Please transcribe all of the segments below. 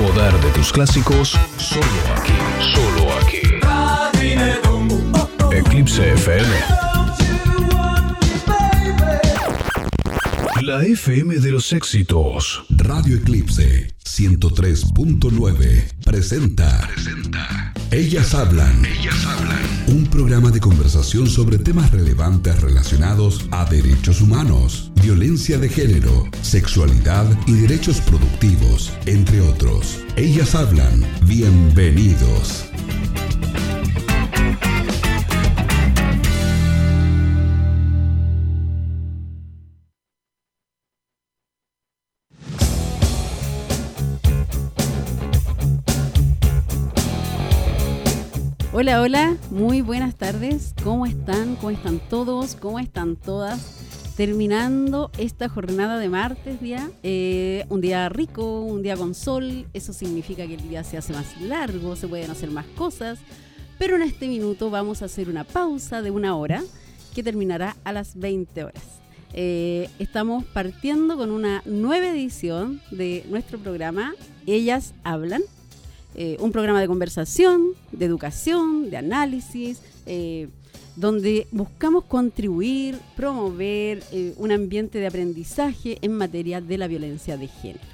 poder de tus clásicos, solo aquí, solo aquí. Eclipse FM. La FM de los éxitos. Radio Eclipse 103.9 presenta. Presenta. Ellas hablan. Ellas hablan. Programa de conversación sobre temas relevantes relacionados a derechos humanos, violencia de género, sexualidad y derechos productivos, entre otros. Ellas hablan. Bienvenidos. Hola, hola, muy buenas tardes. ¿Cómo están? ¿Cómo están todos? ¿Cómo están todas? Terminando esta jornada de martes, día, eh, un día rico, un día con sol, eso significa que el día se hace más largo, se pueden hacer más cosas, pero en este minuto vamos a hacer una pausa de una hora que terminará a las 20 horas. Eh, estamos partiendo con una nueva edición de nuestro programa Ellas Hablan, eh, un programa de conversación, de educación, de análisis, eh, donde buscamos contribuir, promover eh, un ambiente de aprendizaje en materia de la violencia de género.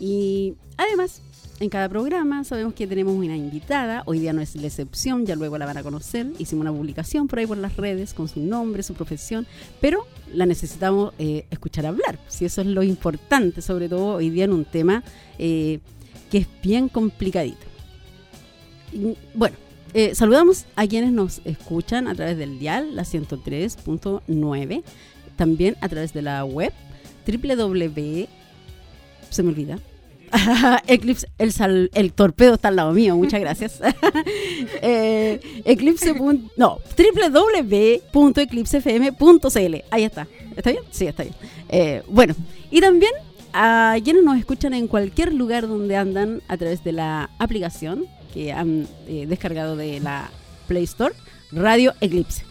Y además, en cada programa sabemos que tenemos una invitada, hoy día no es la excepción, ya luego la van a conocer, hicimos una publicación por ahí por las redes con su nombre, su profesión, pero la necesitamos escuchar hablar, si eso es lo importante, sobre todo hoy día en un tema que es bien complicadito. bueno, eh, saludamos a quienes nos escuchan a través del dial, la 103.9, también a través de la web www. Se me olvida. Eclipse, el, el torpedo está al lado mío, muchas gracias. eh, eclipse. No, www.eclipsefm.cl. Ahí está. ¿Está bien? Sí, está bien. Eh, bueno, y también a quienes nos escuchan en cualquier lugar donde andan a través de la aplicación que han eh, descargado de la Play Store, Radio Eclipse.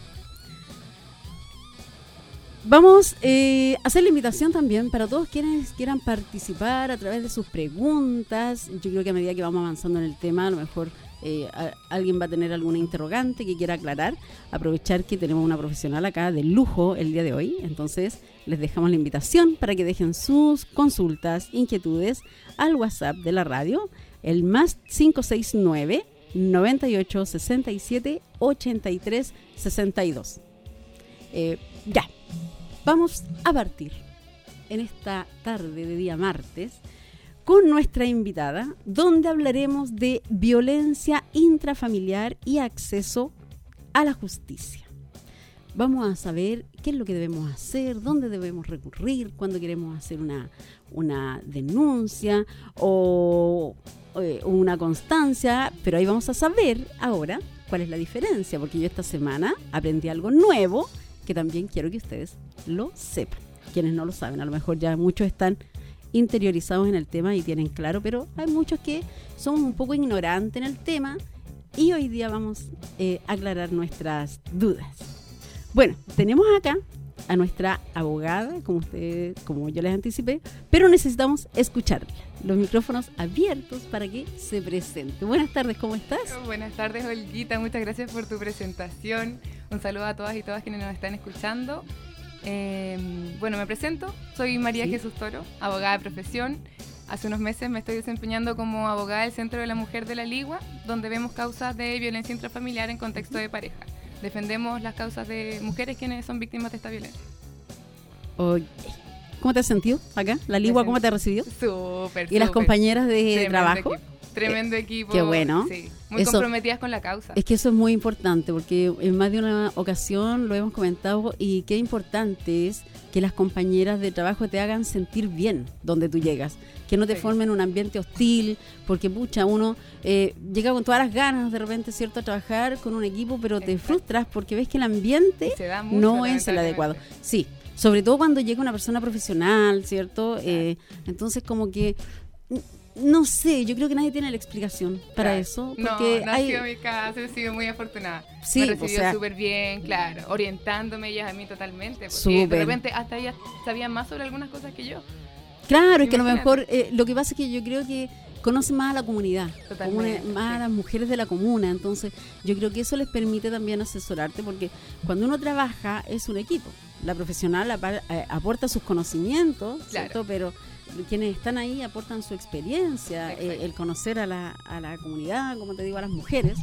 Vamos eh, a hacer la invitación también para todos quienes quieran participar a través de sus preguntas. Yo creo que a medida que vamos avanzando en el tema, a lo mejor eh, alguien va a tener alguna interrogante que quiera aclarar, aprovechar que tenemos una profesional acá de lujo el día de hoy. Entonces, les dejamos la invitación para que dejen sus consultas, inquietudes al WhatsApp de la radio, el más 569 98 67 83 62. ya, vamos a partir en esta tarde de día martes con nuestra invitada, donde hablaremos de violencia intrafamiliar y acceso a la justicia. Vamos a saber qué es lo que debemos hacer, dónde debemos recurrir, cuando queremos hacer una, una denuncia o eh, una constancia, pero ahí vamos a saber ahora cuál es la diferencia, porque yo esta semana aprendí algo nuevo que también quiero que ustedes lo sepan. Quienes no lo saben, a lo mejor ya muchos están interiorizados en el tema y tienen claro, pero hay muchos que son un poco ignorantes en el tema y hoy día vamos eh, aclarar nuestras dudas. Bueno, tenemos acá a nuestra abogada, como ustedes, como yo les anticipé, pero necesitamos escucharla. Los micrófonos abiertos para que se presente. Buenas tardes, ¿cómo estás? Buenas tardes, Olguita. Muchas gracias por tu presentación. Un saludo a todas y todas quienes nos están escuchando. Em, bueno, me presento, soy María Jesús Toro, abogada de profesión. Hace unos meses me estoy desempeñando como abogada del Centro de la Mujer de la Ligua, donde vemos causas de violencia intrafamiliar en contexto de pareja. Defendemos las causas de mujeres quienes son víctimas de esta violencia. ¿Cómo te has sentido acá? ¿La Ligua cómo te ha recibido? Súper. ¿Y las compañeras de trabajo? Tremendo equipo. Qué bueno. Sí, muy comprometidas con la causa. Es que eso es muy importante porque en más de una ocasión lo hemos comentado y qué importante es que las compañeras de trabajo te hagan sentir bien donde tú llegas, que no te formen un ambiente hostil, porque pucha, uno eh, llega con todas las ganas de repente, ¿cierto?, a trabajar con un equipo, pero te frustras porque ves que el ambiente no es el adecuado. Sí, sobre todo cuando llega una persona profesional, ¿cierto? Eh, entonces como que no sé, yo creo que nadie tiene la explicación para eso. Porque no, no ha sido mi caso, he sido muy afortunada. Sí, me recibió súper bien, claro, orientándome ellas a mí totalmente. Porque de repente hasta ellas sabían más sobre algunas cosas que yo. Claro, es que a lo mejor eh, lo que pasa es que yo creo que conocen más a la comunidad, Totalmente, comuna- más a las mujeres de la comuna. Entonces, yo creo que eso les permite también asesorarte, porque cuando uno trabaja es un equipo. La profesional eh, aporta sus conocimientos, Claro. ¿cierto? Pero quienes están ahí aportan su experiencia, eh, el conocer a la, a la comunidad, como te digo, a las mujeres.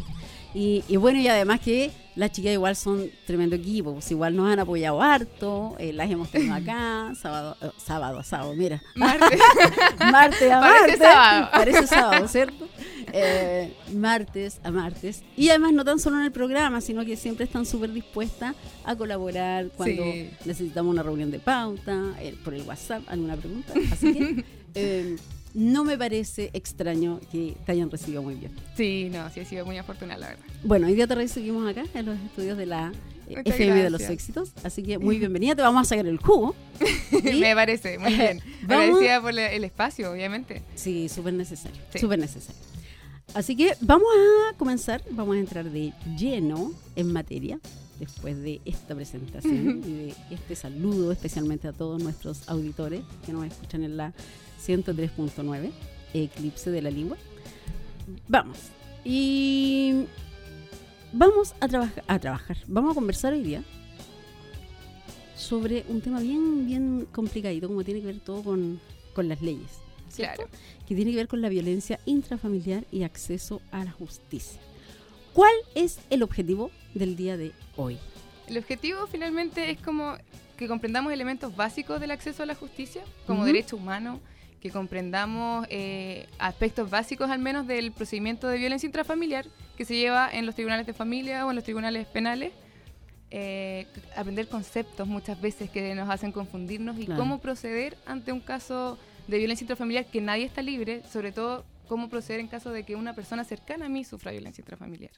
Y, y bueno, y además que las chicas igual son tremendo equipo, pues igual nos han apoyado harto, eh, las hemos tenido acá, sábado, eh, sábado a sábado, mira, Marte. martes a Parece martes, sábado. parece sábado, ¿cierto? Eh, martes a martes. Y además no tan solo en el programa, sino que siempre están súper dispuestas a colaborar cuando Sí. necesitamos una reunión de pauta, eh, por el WhatsApp, alguna pregunta. Así que eh, no me parece extraño que te hayan recibido muy bien. Sí, no, sí he sido muy afortunada, la verdad. Bueno, hoy día te recibimos acá en los estudios de la eh, FM de los éxitos. Así que muy bienvenida, te vamos a sacar el jugo. Me parece, muy bien. Agradecida por el espacio, obviamente. Sí, súper necesario. Sí. Súper necesario. Así que vamos a comenzar, vamos a entrar de lleno en materia después de esta presentación y de este saludo especialmente a todos nuestros auditores que nos escuchan en la 103.9, Eclipse de la Lengua. Vamos. Y vamos a, trabajar a trabajar, vamos a conversar hoy día sobre un tema bien, bien complicadito, como tiene que ver todo con, con las leyes. ¿Cierto? Claro. que tiene que ver con la violencia intrafamiliar y acceso a la justicia. ¿Cuál es el objetivo del día de hoy? El objetivo finalmente es como que comprendamos elementos básicos del acceso a la justicia como Ujú. derecho humano, que comprendamos eh, aspectos básicos al menos del procedimiento de violencia intrafamiliar que se lleva en los tribunales de familia o en los tribunales penales. Eh, aprender conceptos muchas veces que nos hacen confundirnos y Claro. cómo proceder ante un caso de violencia intrafamiliar que nadie está libre, sobre todo cómo proceder en caso de que una persona cercana a mí sufra violencia intrafamiliar.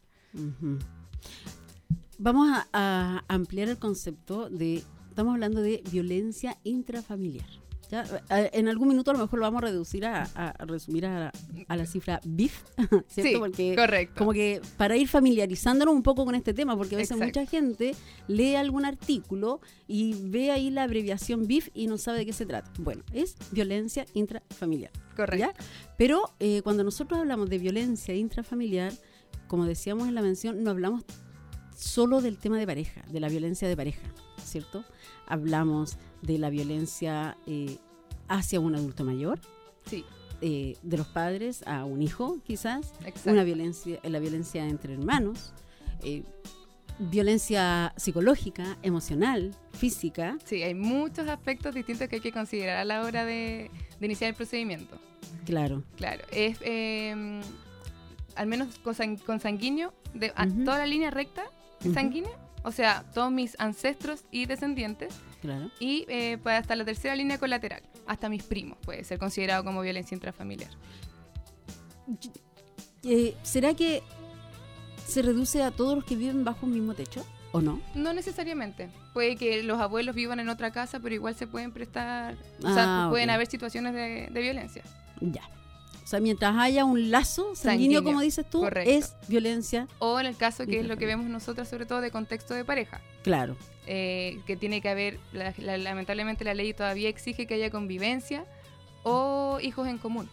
Vamos a ampliar el concepto de, estamos hablando de violencia intrafamiliar. ¿Ya? A- En algún minuto a lo mejor lo vamos a reducir a, a resumir a, a la cifra BIF, ¿cierto? Sí, Porque correcto. como que para ir familiarizándonos un poco con este tema, porque a veces Exacto. mucha gente lee algún artículo y ve ahí la abreviación BIF y no sabe de qué se trata. Bueno, es violencia intrafamiliar. Correcto. ¿ya? Pero eh, cuando nosotros hablamos de violencia intrafamiliar, como decíamos en la mención, no hablamos solo del tema de pareja, de la violencia de pareja, ¿cierto? Hablamos de la violencia eh, hacia un adulto mayor, Sí, eh, de los padres a un hijo, quizás, exacto. una violencia, la violencia entre hermanos, eh, violencia psicológica, emocional, física, Sí, hay muchos aspectos distintos que hay que considerar a la hora de, de iniciar el procedimiento. claro. Claro, es eh, al menos consan- consanguíneo, de a- Ujú. toda la línea recta Ujú. sanguínea, o sea, todos mis ancestros y descendientes, Claro. y eh, pues hasta la tercera línea colateral, hasta mis primos, puede ser considerado como violencia intrafamiliar. Eh, ¿Será que se reduce a todos los que viven bajo un mismo techo o no? No necesariamente. Puede que los abuelos vivan en otra casa, pero igual se pueden prestar, o Ah, sea, pueden ok. haber situaciones de, de violencia. Ya. O sea, mientras haya un lazo sanguíneo, Sanguíneo, como dices tú, correcto. es violencia, O en el caso que es lo que vemos nosotras, sobre todo de contexto de pareja. claro. eh, que tiene que haber, la- la- lamentablemente la ley todavía exige que haya convivencia o hijos en común.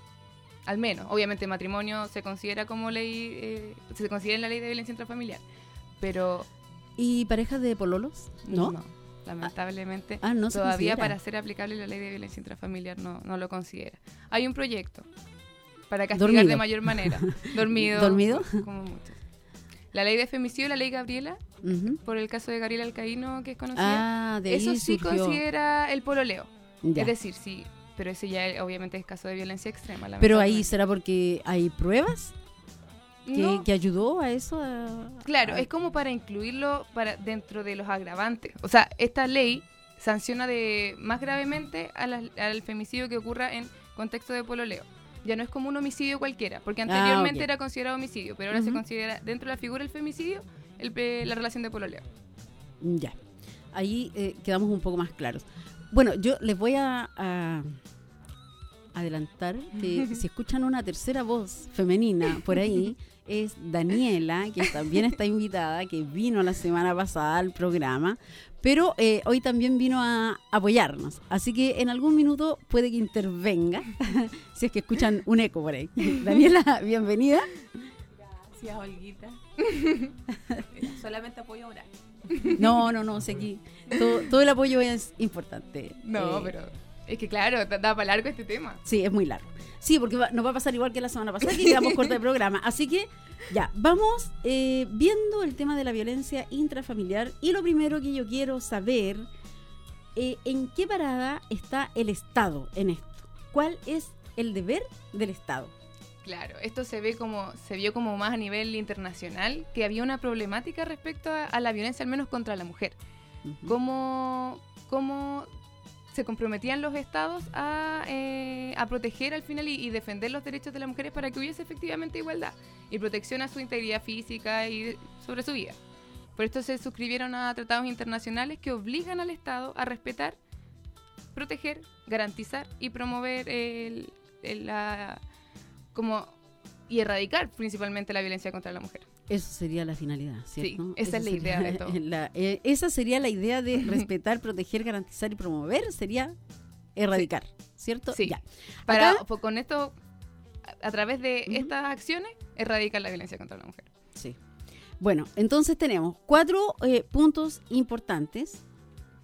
Al menos, obviamente matrimonio se considera como ley, eh, se considera en la ley de violencia intrafamiliar, pero ¿Y parejas de pololos? ¿No? no, lamentablemente Ah, no se todavía para ser aplicable la ley de violencia intrafamiliar no, no lo considera. Hay un proyecto para castigar Dormido. de mayor manera. Dormido. ¿Dormido? Como muchos. La ley de femicidio, la ley Gabriela, por el caso de Gabriela Alcaíno, que es conocida. Ah, de ahí Eso sí surgió. considera el pololeo. Ya. Es decir, sí, pero ese ya obviamente es caso de violencia extrema. Pero ahí será porque hay pruebas que, No, que ayudó a eso. a- claro, a- es como para incluirlo para dentro de los agravantes. O sea, esta ley sanciona de más gravemente a la- al femicidio que ocurra en contexto de pololeo. Ya no es como un homicidio cualquiera, porque Ah, anteriormente ok. era considerado homicidio, pero ahora se considera dentro de la figura del femicidio el, la relación de pololeo. Ya. Ahí eh, quedamos un poco más claros. Bueno, yo les voy a, a, a adelantar que si escuchan una tercera voz femenina por ahí, es Daniela, que también está invitada, que vino la semana pasada al programa, pero eh, hoy también vino a apoyarnos. Así que en algún minuto puede que intervenga, si es que escuchan un eco por ahí. Daniela, bienvenida. Gracias, Olguita. Solamente apoyo ahora. No, no, no, sé aquí todo, todo, el apoyo es importante. No, Eh, pero es que claro, da para largo este tema. Sí, es muy largo. Sí, porque va- nos va a pasar igual que la semana pasada, que quedamos corta de programa. Así que, ya, vamos eh, viendo el tema de la violencia intrafamiliar. Y lo primero que yo quiero saber, eh, ¿en qué parada está el Estado en esto? ¿Cuál es el deber del Estado? Claro, esto se ve como se vio como más a nivel internacional que había una problemática respecto a, a la violencia, al menos contra la mujer. Ujú. Cómo, cómo se comprometían los estados a, eh, proteger al final y, defender los derechos de las mujeres para que hubiese efectivamente igualdad y protección a su integridad física y sobre su vida. Por esto se suscribieron a tratados internacionales que obligan al Estado a respetar, proteger, garantizar y promover el, el- la, como y erradicar principalmente la violencia contra la mujer. Eso sería la finalidad, ¿cierto? Sí, esa es la idea de todo. la- eh, esa sería la idea de respetar, proteger, garantizar y promover, sería erradicar, ¿cierto? Sí. Ya. Para Acá- con esto a, a través de estas acciones erradicar la violencia contra la mujer. Sí. Bueno, entonces tenemos cuatro eh, puntos importantes,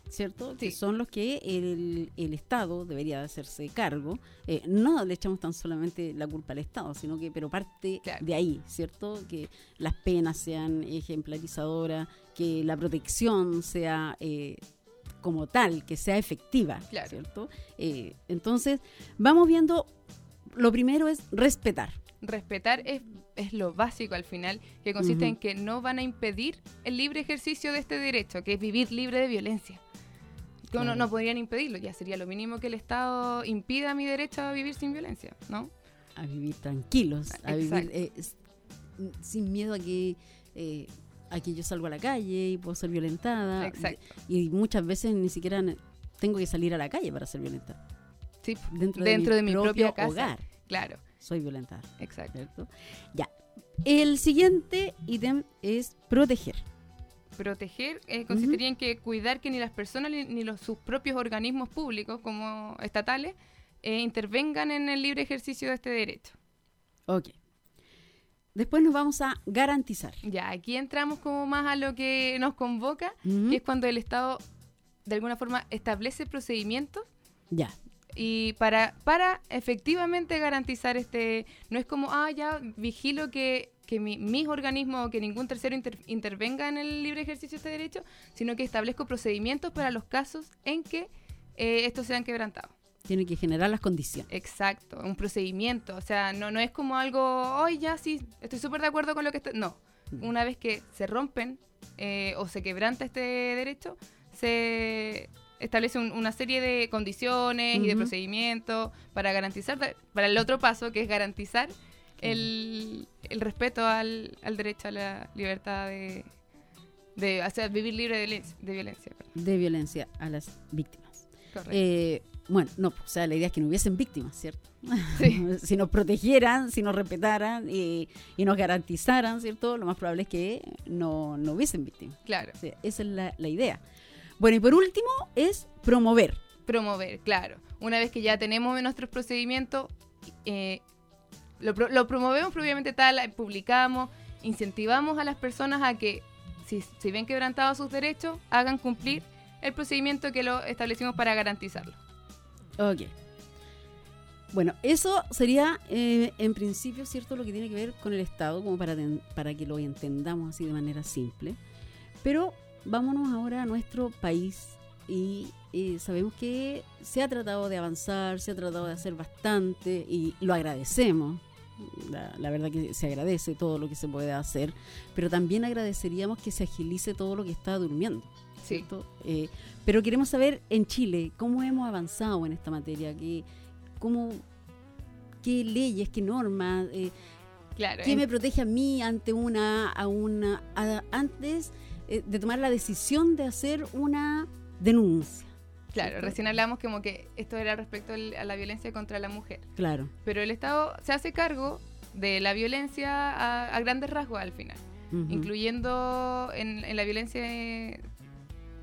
¿cierto? Que son los que el, el Estado debería de hacerse cargo. Eh, no le echamos tan solamente la culpa al Estado, sino que, pero parte Claro. de ahí, ¿cierto? Que las penas sean ejemplarizadoras, que la protección sea eh, como tal, que sea efectiva, Claro. ¿cierto? Eh, entonces, vamos viendo, lo primero es respetar. Respetar es, es lo básico al final, que consiste en que no van a impedir el libre ejercicio de este derecho, que es vivir libre de violencia. Que uno Claro. no podrían impedirlo, ya sería lo mínimo que el Estado impida mi derecho a vivir sin violencia, ¿no? a vivir tranquilos, a vivir eh, sin miedo a que eh, a que yo salgo a la calle y puedo ser violentada. Exacto. Y muchas veces ni siquiera tengo que salir a la calle para ser violentada. Sí, Dentro, Dentro de de mi, mi propio propia casa. hogar claro, soy violentada, exacto. ¿cierto? Ya. El siguiente ítem es proteger. Proteger eh, consistiría en que cuidar que ni las personas ni, los, sus propios organismos públicos como estatales eh, intervengan en el libre ejercicio de este derecho. Ok. Después nos vamos a garantizar. Ya, aquí entramos como más a lo que nos convoca, Ujú. que es cuando el Estado de alguna forma establece procedimientos Ya. Y para, para efectivamente garantizar este, no es como, ah, ya vigilo que, que mi- mis organismos o que ningún tercero inter- intervenga en el libre ejercicio de este derecho, sino que establezco procedimientos para los casos en que eh, estos sean quebrantados. Tiene que generar las condiciones. Exacto, un procedimiento, o sea, no, no es como algo, hoy ya sí, estoy súper de acuerdo con lo que está... No, una vez que se rompen eh, o se quebranta este derecho, se establece un- una serie de condiciones y de procedimientos para garantizar, para el otro paso, que es garantizar el, el respeto al, al derecho a la libertad de, de o sea, vivir libre de violencia. De violencia. De violencia a las víctimas. Correcto. Eh, bueno, no, o sea, la idea es que no hubiesen víctimas, ¿cierto? Sí. si nos protegieran, si nos respetaran y, y nos garantizaran, ¿cierto? Lo más probable es que no, no hubiesen víctimas. claro. O sea, esa es la, la idea. Bueno, y por último es promover. promover, claro. Una vez que ya tenemos nuestros procedimientos, eh, lo, pro- lo promovemos propiamente tal, eh, publicamos, incentivamos a las personas a que, si, si ven quebrantados sus derechos, hagan cumplir el procedimiento que lo establecimos para garantizarlo. Ok. Bueno, eso sería eh, en principio, ¿cierto? Lo que tiene que ver con el Estado, como para, ten- para que lo entendamos así de manera simple. Pero vámonos ahora a nuestro país y eh, sabemos que se ha tratado de avanzar, se ha tratado de hacer bastante y lo agradecemos. La, la verdad que se agradece todo lo que se puede hacer, pero también agradeceríamos que se agilice todo lo que está durmiendo. Sí. Eh, pero queremos saber en Chile cómo hemos avanzado en esta materia, qué, cómo, qué leyes, qué normas, eh, Claro. qué me protege a mí ante una, a una, a- antes eh, de tomar la decisión de hacer una denuncia. Claro, recién hablamos como que esto era respecto a la violencia contra la mujer. Claro. Pero el Estado se hace cargo de la violencia a, a grandes rasgos al final, incluyendo en, en la violencia, en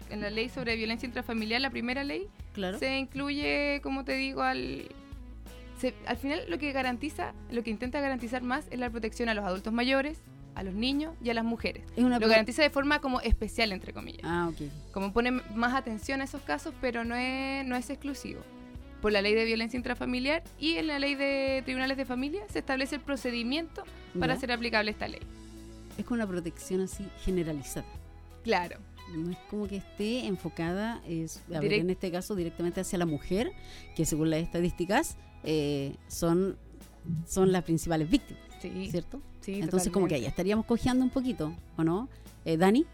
la ley sobre violencia intrafamiliar, la primera ley, Claro. se incluye, como te digo, al... se- al final lo que garantiza, lo que intenta garantizar más es la protección a los adultos mayores, a los niños y a las mujeres. Es una Lo garantiza de forma como especial, entre comillas. Ah, ok. Como pone más atención a esos casos, pero no es, no es exclusivo. Por la ley de violencia intrafamiliar y en la ley de tribunales de familia se establece el procedimiento para hacer aplicable esta ley. Es con una protección así generalizada. Claro. No es como que esté enfocada, es, a ver, Direct- en este caso, directamente hacia la mujer, que según las estadísticas eh, son, son las principales víctimas, Sí, ¿cierto? Sí, Entonces, como que ahí estaríamos cojeando un poquito, ¿o no? Eh, Dani,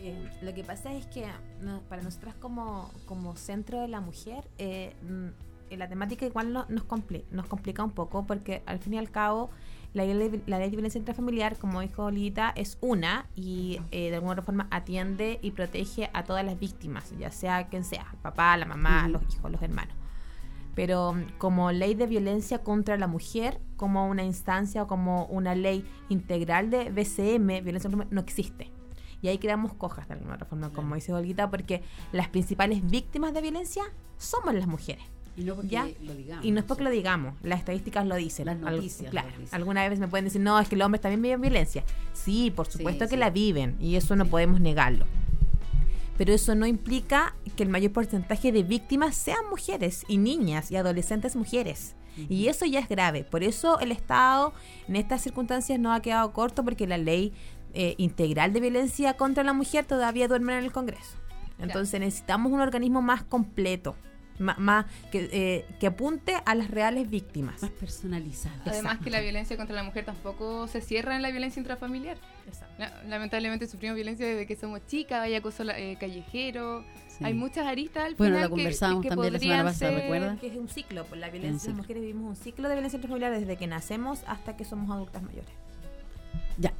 Eh, lo que pasa es que no, para nosotras como, como centro de la mujer, eh, mm, eh, la temática igual no- nos, compli- nos complica un poco porque al fin y al cabo la ley, de- la ley de violencia intrafamiliar, como dijo Olita, es una y eh, de alguna otra forma atiende y protege a todas las víctimas, ya sea quien sea, el papá, la mamá, los hijos, los hermanos. Pero mm, como ley de violencia contra la mujer, como una instancia o como una ley integral de BCM, violencia contra la mujer, no existe. Y ahí quedamos cojas de alguna otra forma, como dice Olguita, porque las principales víctimas de violencia somos las mujeres. y no porque Ya. lo digamos. Y no es porque lo digamos, las estadísticas lo dicen. Las claro, lo dicen. alguna vez me pueden decir, no, es que los hombres también viven violencia. Sí, por supuesto que sí. la viven y eso no podemos negarlo. Pero eso no implica que el mayor porcentaje de víctimas sean mujeres y niñas y adolescentes mujeres. Y eso ya es grave. Por eso el Estado en estas circunstancias no ha quedado corto porque la ley eh, integral de violencia contra la mujer todavía duerme en el Congreso. Entonces necesitamos un organismo más completo, ma- más, que, eh, que apunte a las reales víctimas. Más personalizada. Además que la violencia contra la mujer tampoco se cierra en la violencia intrafamiliar. La- Lamentablemente sufrimos violencia desde que somos chicas, hay acoso eh, callejero, Sí. hay muchas aristas al Bueno, final la que- conversamos que, también la semana. Que es un ciclo, pues la violencia, ciclo. las mujeres vivimos un ciclo de violencia intrafamiliar desde que nacemos hasta que somos adultas mayores. Ya.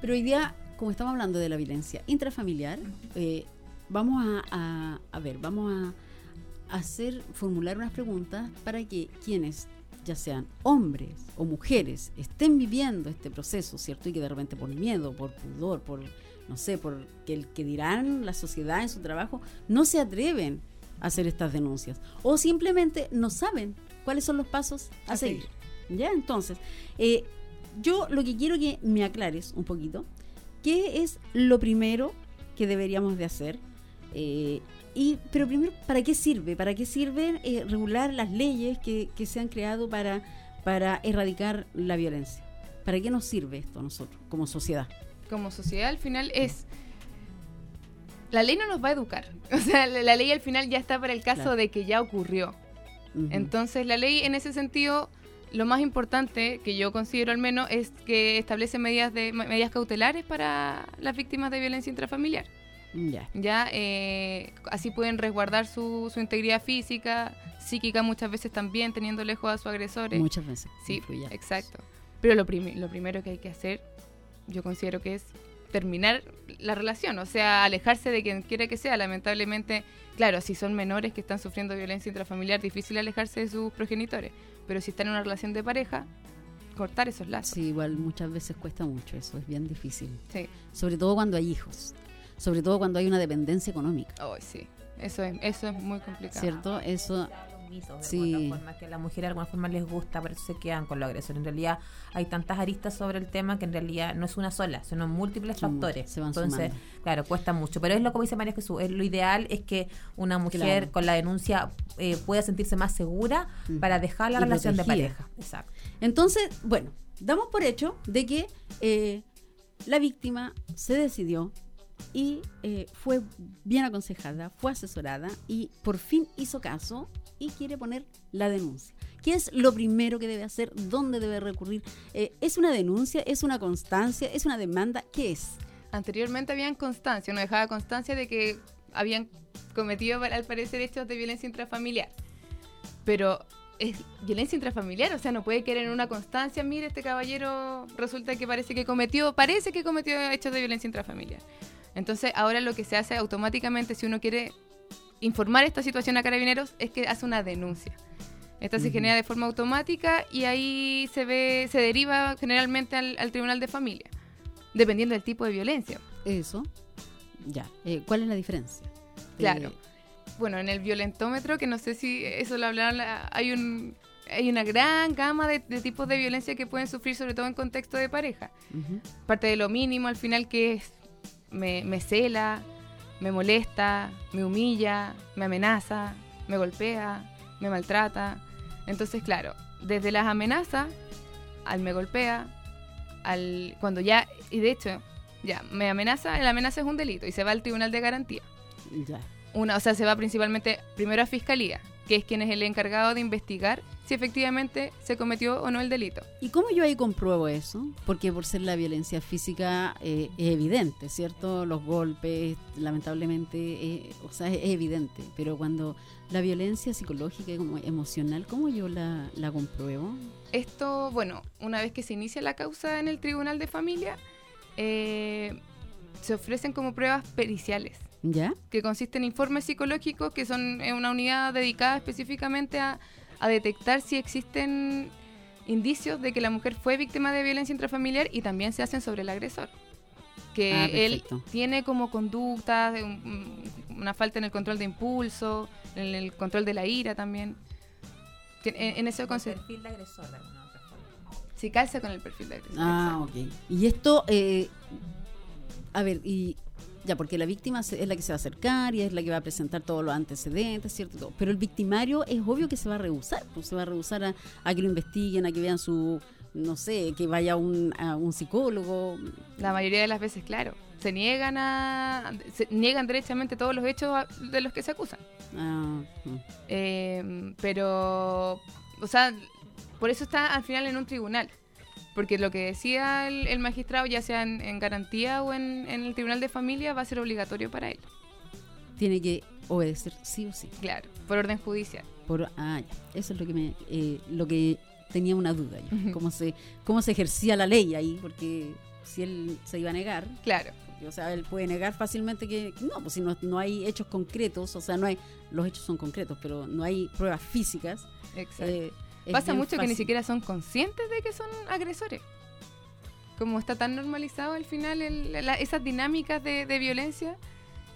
Pero hoy día, como estamos hablando de la violencia intrafamiliar, eh, vamos a, a- a ver, vamos a hacer, formular unas preguntas para que quienes, ya sean hombres o mujeres, estén viviendo este proceso, ¿cierto? Y que de repente por miedo, por pudor, por, no sé, por que el que dirán la sociedad en su trabajo, no se atreven a hacer estas denuncias. O simplemente no saben cuáles son los pasos a, A seguir. seguir. ¿Ya? Entonces, eh, yo lo que quiero que me aclares un poquito, ¿qué es lo primero que deberíamos de hacer? Eh, y, pero primero, ¿para qué sirve? ¿Para qué sirven eh, regular las leyes que, que se han creado para, para erradicar la violencia? ¿Para qué nos sirve esto a nosotros como sociedad? como sociedad al final es la ley no nos va a educar o sea la, la ley al final ya está para el caso Claro. de que ya ocurrió entonces la ley en ese sentido lo más importante que yo considero al menos es que establece medidas de me- medidas cautelares para las víctimas de violencia intrafamiliar ya. ya eh, así pueden resguardar su, su integridad física psíquica muchas veces también teniendo lejos a sus agresores Muchas veces. Sí, exacto. Pero lo, lo primero que hay que hacer, yo considero que es terminar la relación, o sea, alejarse de quien quiera que sea. Lamentablemente, claro, si son menores que están sufriendo violencia intrafamiliar, difícil alejarse de sus progenitores. Pero si están en una relación de pareja, cortar esos lazos. Sí, igual muchas veces cuesta mucho, eso es bien difícil. Sí. Sobre todo cuando hay hijos, sobre todo cuando hay una dependencia económica, Ay, sí. Eso es, eso es muy complicado. ¿cierto? Eso, de Sí. alguna forma, que a la mujer de alguna forma les gusta, por eso se quedan con la agresión. En realidad hay tantas aristas sobre el tema que en realidad no es una sola, son múltiples factores. se van Entonces, sumando. claro, cuesta mucho. Pero es lo que dice María Jesús, es lo ideal es que una mujer Claro. con la denuncia eh, pueda sentirse más segura Ujú. para dejar la Y relación de pareja. Exacto. Entonces, bueno, damos por hecho de que eh, la víctima se decidió y eh, fue bien aconsejada, fue asesorada y por fin hizo caso y quiere poner la denuncia. ¿Qué es lo primero que debe hacer? ¿Dónde debe recurrir? Eh, ¿Es una denuncia? ¿Es una constancia? ¿Es una demanda? ¿Qué es? Anteriormente habían constancia, uno dejaba constancia de que habían cometido al parecer hechos de violencia intrafamiliar. Pero es violencia intrafamiliar, o sea, no puede querer en una constancia, mire, este caballero resulta que parece que cometió, parece que cometió hechos de violencia intrafamiliar. Entonces, ahora lo que se hace automáticamente, si uno quiere informar esta situación a carabineros es que hace una denuncia. Esta se genera de forma automática y ahí se ve, se deriva generalmente al, al tribunal de familia, dependiendo del tipo de violencia. Eso. Ya. Eh, ¿Cuál es la diferencia? Claro. Eh, Bueno, en el violentómetro, que no sé si eso lo hablaron, la- hay un hay una gran gama de, de tipos de violencia que pueden sufrir, sobre todo en contexto de pareja. Parte de lo mínimo al final que es me, me cela, me molesta, me humilla, me amenaza, me golpea, me maltrata. Entonces, claro, desde las amenazas al me golpea, al cuando ya, y de hecho, ya, me amenaza, la amenaza es un delito y se va al tribunal de garantía. Ya. Una, o sea, se va principalmente primero a fiscalía, que es quien es el encargado de investigar si efectivamente se cometió o no el delito. ¿Y cómo yo ahí compruebo eso? Porque por ser la violencia física eh, es evidente, ¿cierto? Los golpes, lamentablemente, eh, o sea, es, evidente. Pero cuando la violencia psicológica y como emocional, ¿cómo yo la, la compruebo? Esto, bueno, una vez que se inicia la causa en el tribunal de familia, eh, se ofrecen como pruebas periciales, ¿Ya? que consisten en informes psicológicos que son una unidad dedicada específicamente a, a detectar si existen indicios de que la mujer fue víctima de violencia intrafamiliar y también se hacen sobre el agresor. Que Ah, él tiene como conductas, una falta en el control de impulso, en el control de la ira también. En, en eso El conse- perfil de agresor de alguna otra forma. si calza con el perfil de agresión. Ah, ok. Y esto, eh, a ver, y ya, porque la víctima es la que se va a acercar y es la que va a presentar todos los antecedentes, ¿cierto? Pero el victimario es obvio que se va a rehusar, pues se va a rehusar a, a que lo investiguen, a que vean su, no sé, que vaya a un, a un psicólogo. La mayoría de las veces, claro, se niegan a se niegan derechamente todos los hechos a- de los que se acusan. Ah, mm. Eh, pero, o sea, por eso está al final en un tribunal. Porque lo que decía el, el magistrado, ya sea en, en garantía o en, en el tribunal de familia, va a ser obligatorio para él. tiene que obedecer sí o sí. Claro, por orden judicial. Por, ah, ya. Eso es lo que me, eh, lo que tenía una duda yo. Cómo se, cómo se ejercía la ley ahí, porque si él se iba a negar, Claro, porque, o sea, él puede negar fácilmente que que no, pues si no, no hay hechos concretos, o sea, no hay, los hechos son concretos, pero no hay pruebas físicas. exacto. eh, es Pasa mucho que ni siquiera son conscientes de que son agresores. Como está tan normalizado al final el- la- esas dinámicas de, de violencia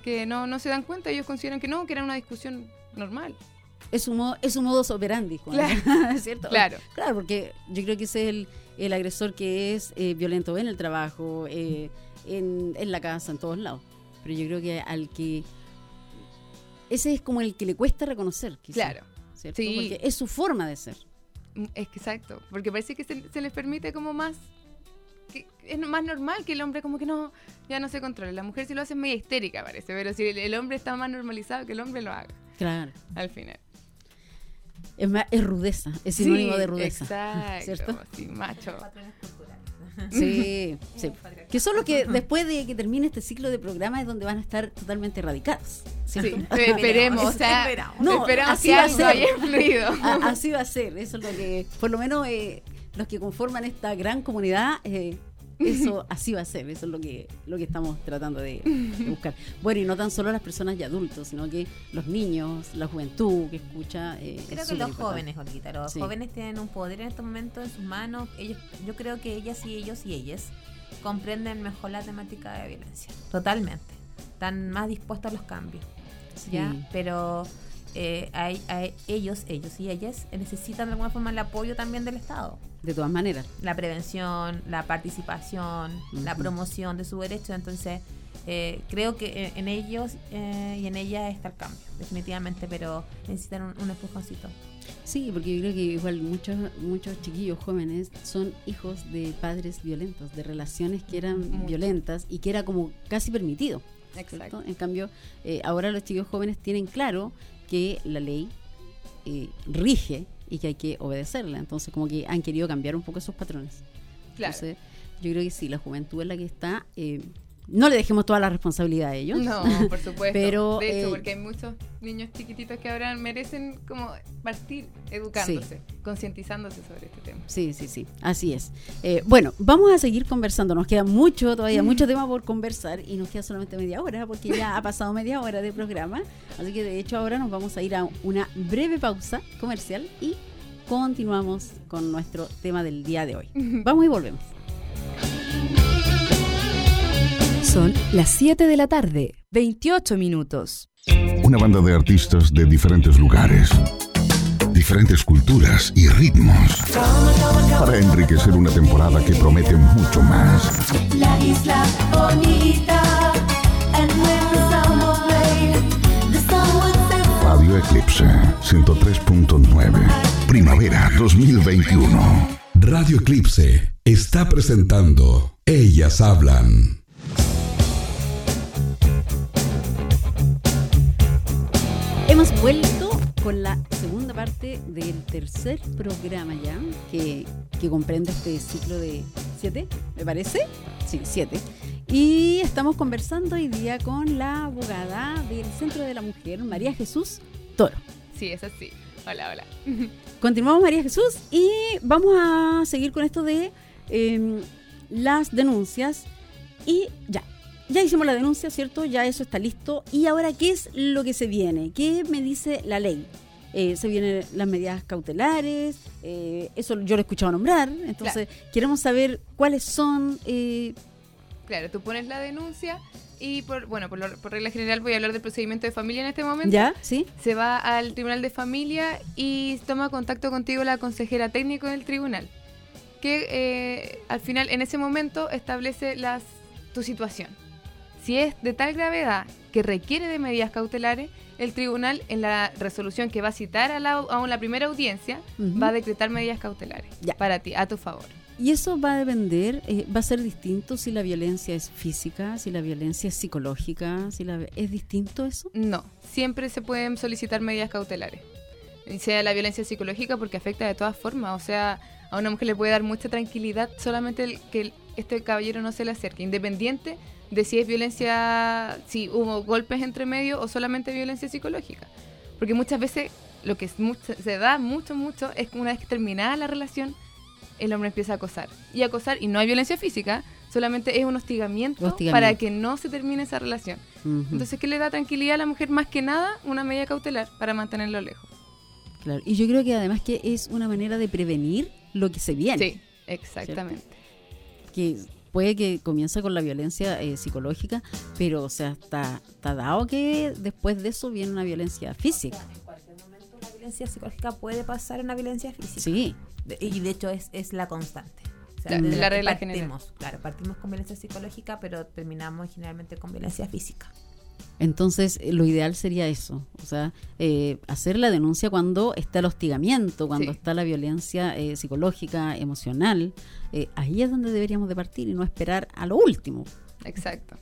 que no, no se dan cuenta, ellos consideran que no, que era una discusión normal. Es su, modo, es su modus operandi, Juan, ¿cierto? Claro. Claro, porque yo creo que ese es el, el agresor que es eh, violento en el trabajo, eh, en, en la casa, en todos lados. Pero yo creo que al que... Ese es como el que le cuesta reconocer, quizá, Claro. ¿cierto? Sí. Porque es su forma de ser. Es que exacto, porque parece que se, se les permite como más... que es más normal que el hombre como que no, ya no se controla. La mujer si lo hace es media histérica parece, pero si el, el hombre está más normalizado que el hombre lo haga, Claro. al final. Es, más, es rudeza, es sinónimo Sí, de rudeza. Exacto, ¿Cierto? sí, macho. Sí, sí. Que son los que después de que termine este ciclo de programas es donde van a estar totalmente erradicados. Sí, esperemos, o sea, Esperamos. No, esperamos así que va a algo ser. haya influido. A- así va a ser, eso es lo que, por lo menos eh, los que conforman esta gran comunidad, eh, eso así va a ser, eso es lo que, lo que estamos tratando de, de buscar. Bueno, y no tan solo las personas y adultos, sino que los niños, la juventud que escucha. eh, es Creo que los jóvenes, Olguita, los Sí. jóvenes tienen un poder en este momento en sus manos. Ellos, yo creo que ellas y ellos y ellas comprenden mejor la temática de violencia. Totalmente. Están más dispuestos a los cambios. ¿ya? Sí. Pero eh, ellos, ellos y ellas necesitan de alguna forma el apoyo también del Estado. De todas maneras. La prevención, la participación, la promoción de su derecho. Entonces, eh, creo que en, en ellos eh, y en ellas está el cambio, definitivamente, pero necesitan un, un empujoncito. Sí, porque yo creo que igual muchos muchos chiquillos jóvenes son hijos de padres violentos, de relaciones que eran Mucho. violentas y que era como casi permitido. ¿cierto? Exacto. En cambio, eh, ahora los chicos jóvenes tienen claro que la ley eh, rige y que hay que obedecerla. Entonces, como que han querido cambiar un poco esos patrones. Claro. Entonces, yo creo que sí, la juventud es la que está eh, no le dejemos toda la responsabilidad a ellos. No, por supuesto. Pero, de hecho, eh, porque hay muchos niños chiquititos que ahora merecen como partir educándose, concientizándose sobre este tema. Sí, sí, sí, así es. Eh, bueno, vamos a seguir conversando. Nos queda mucho, todavía mucho tema por conversar y nos queda solamente media hora porque ya ha pasado media hora de programa. Así que de hecho ahora nos vamos a ir a una breve pausa comercial y continuamos con nuestro tema del día de hoy. Vamos y volvemos. Son las 7 de la tarde, 28 minutos. Una banda de artistas de diferentes lugares, diferentes culturas y ritmos. Para enriquecer una temporada que promete mucho más. La isla bonita, Radio Eclipse 103.9. Primavera 2021. Radio Eclipse está presentando Ellas hablan. Vuelto con la segunda parte del tercer programa ya, que, que comprende este ciclo de siete, ¿me parece? Sí, siete. Y estamos conversando hoy día con la abogada del Centro de la Mujer, María Jesús Toro. Sí, es así. Hola, hola. Continuamos, María Jesús, y vamos a seguir con esto de eh, las denuncias. Y ya, ya hicimos la denuncia, ¿cierto? Ya eso está listo. ¿Y ahora qué es lo que se viene? ¿Qué me dice la ley? Eh, se vienen las medidas cautelares, eh, eso yo lo he escuchado nombrar, entonces queremos saber cuáles son... eh, Claro, tú pones la denuncia y por bueno, por, lo- por regla general voy a hablar del procedimiento de familia en este momento. ¿Ya? ¿Sí? Se va al tribunal de familia y toma contacto contigo la consejera técnico del tribunal, que eh, al final en ese momento establece las, tu situación. Si es de tal gravedad que requiere de medidas cautelares, el tribunal en la resolución que va a citar a la, a la primera audiencia va a decretar medidas cautelares Ya. para ti, a tu favor. Y eso va a depender, eh, va a ser distinto si la violencia es física, si la violencia es psicológica, si la, ¿es distinto eso? No, siempre se pueden solicitar medidas cautelares. Sea la violencia psicológica porque afecta de todas formas. O sea, a una mujer le puede dar mucha tranquilidad solamente el que el- este caballero no se le acerque, independiente de si es violencia, si hubo golpes entre medio o solamente violencia psicológica. Porque muchas veces lo que es mucho- se da mucho, mucho es que una vez que terminada la relación, el hombre empieza a acosar. Y acosar, y no hay violencia física, solamente es un hostigamiento, Hostigamiento. para que no se termine esa relación. Entonces, ¿qué le da tranquilidad a la mujer? Más que nada, una medida cautelar para mantenerlo lejos. claro. Y yo creo que además que es una manera de prevenir lo que se viene. Sí, exactamente. que puede que comience con la violencia eh, psicológica, pero o sea, está, está dado que después de eso viene una violencia física. En cualquier momento la violencia psicológica puede pasar en una violencia física. Sí, De- y de hecho es, es la constante. O sea, La- regla partimos, general. Claro, partimos con violencia psicológica, pero terminamos generalmente con violencia física. Entonces eh, lo ideal sería eso, o sea, eh, hacer la denuncia cuando está el hostigamiento, cuando Sí. está la violencia eh, psicológica, emocional, eh, ahí es donde deberíamos de partir y no esperar a lo último. Exacto.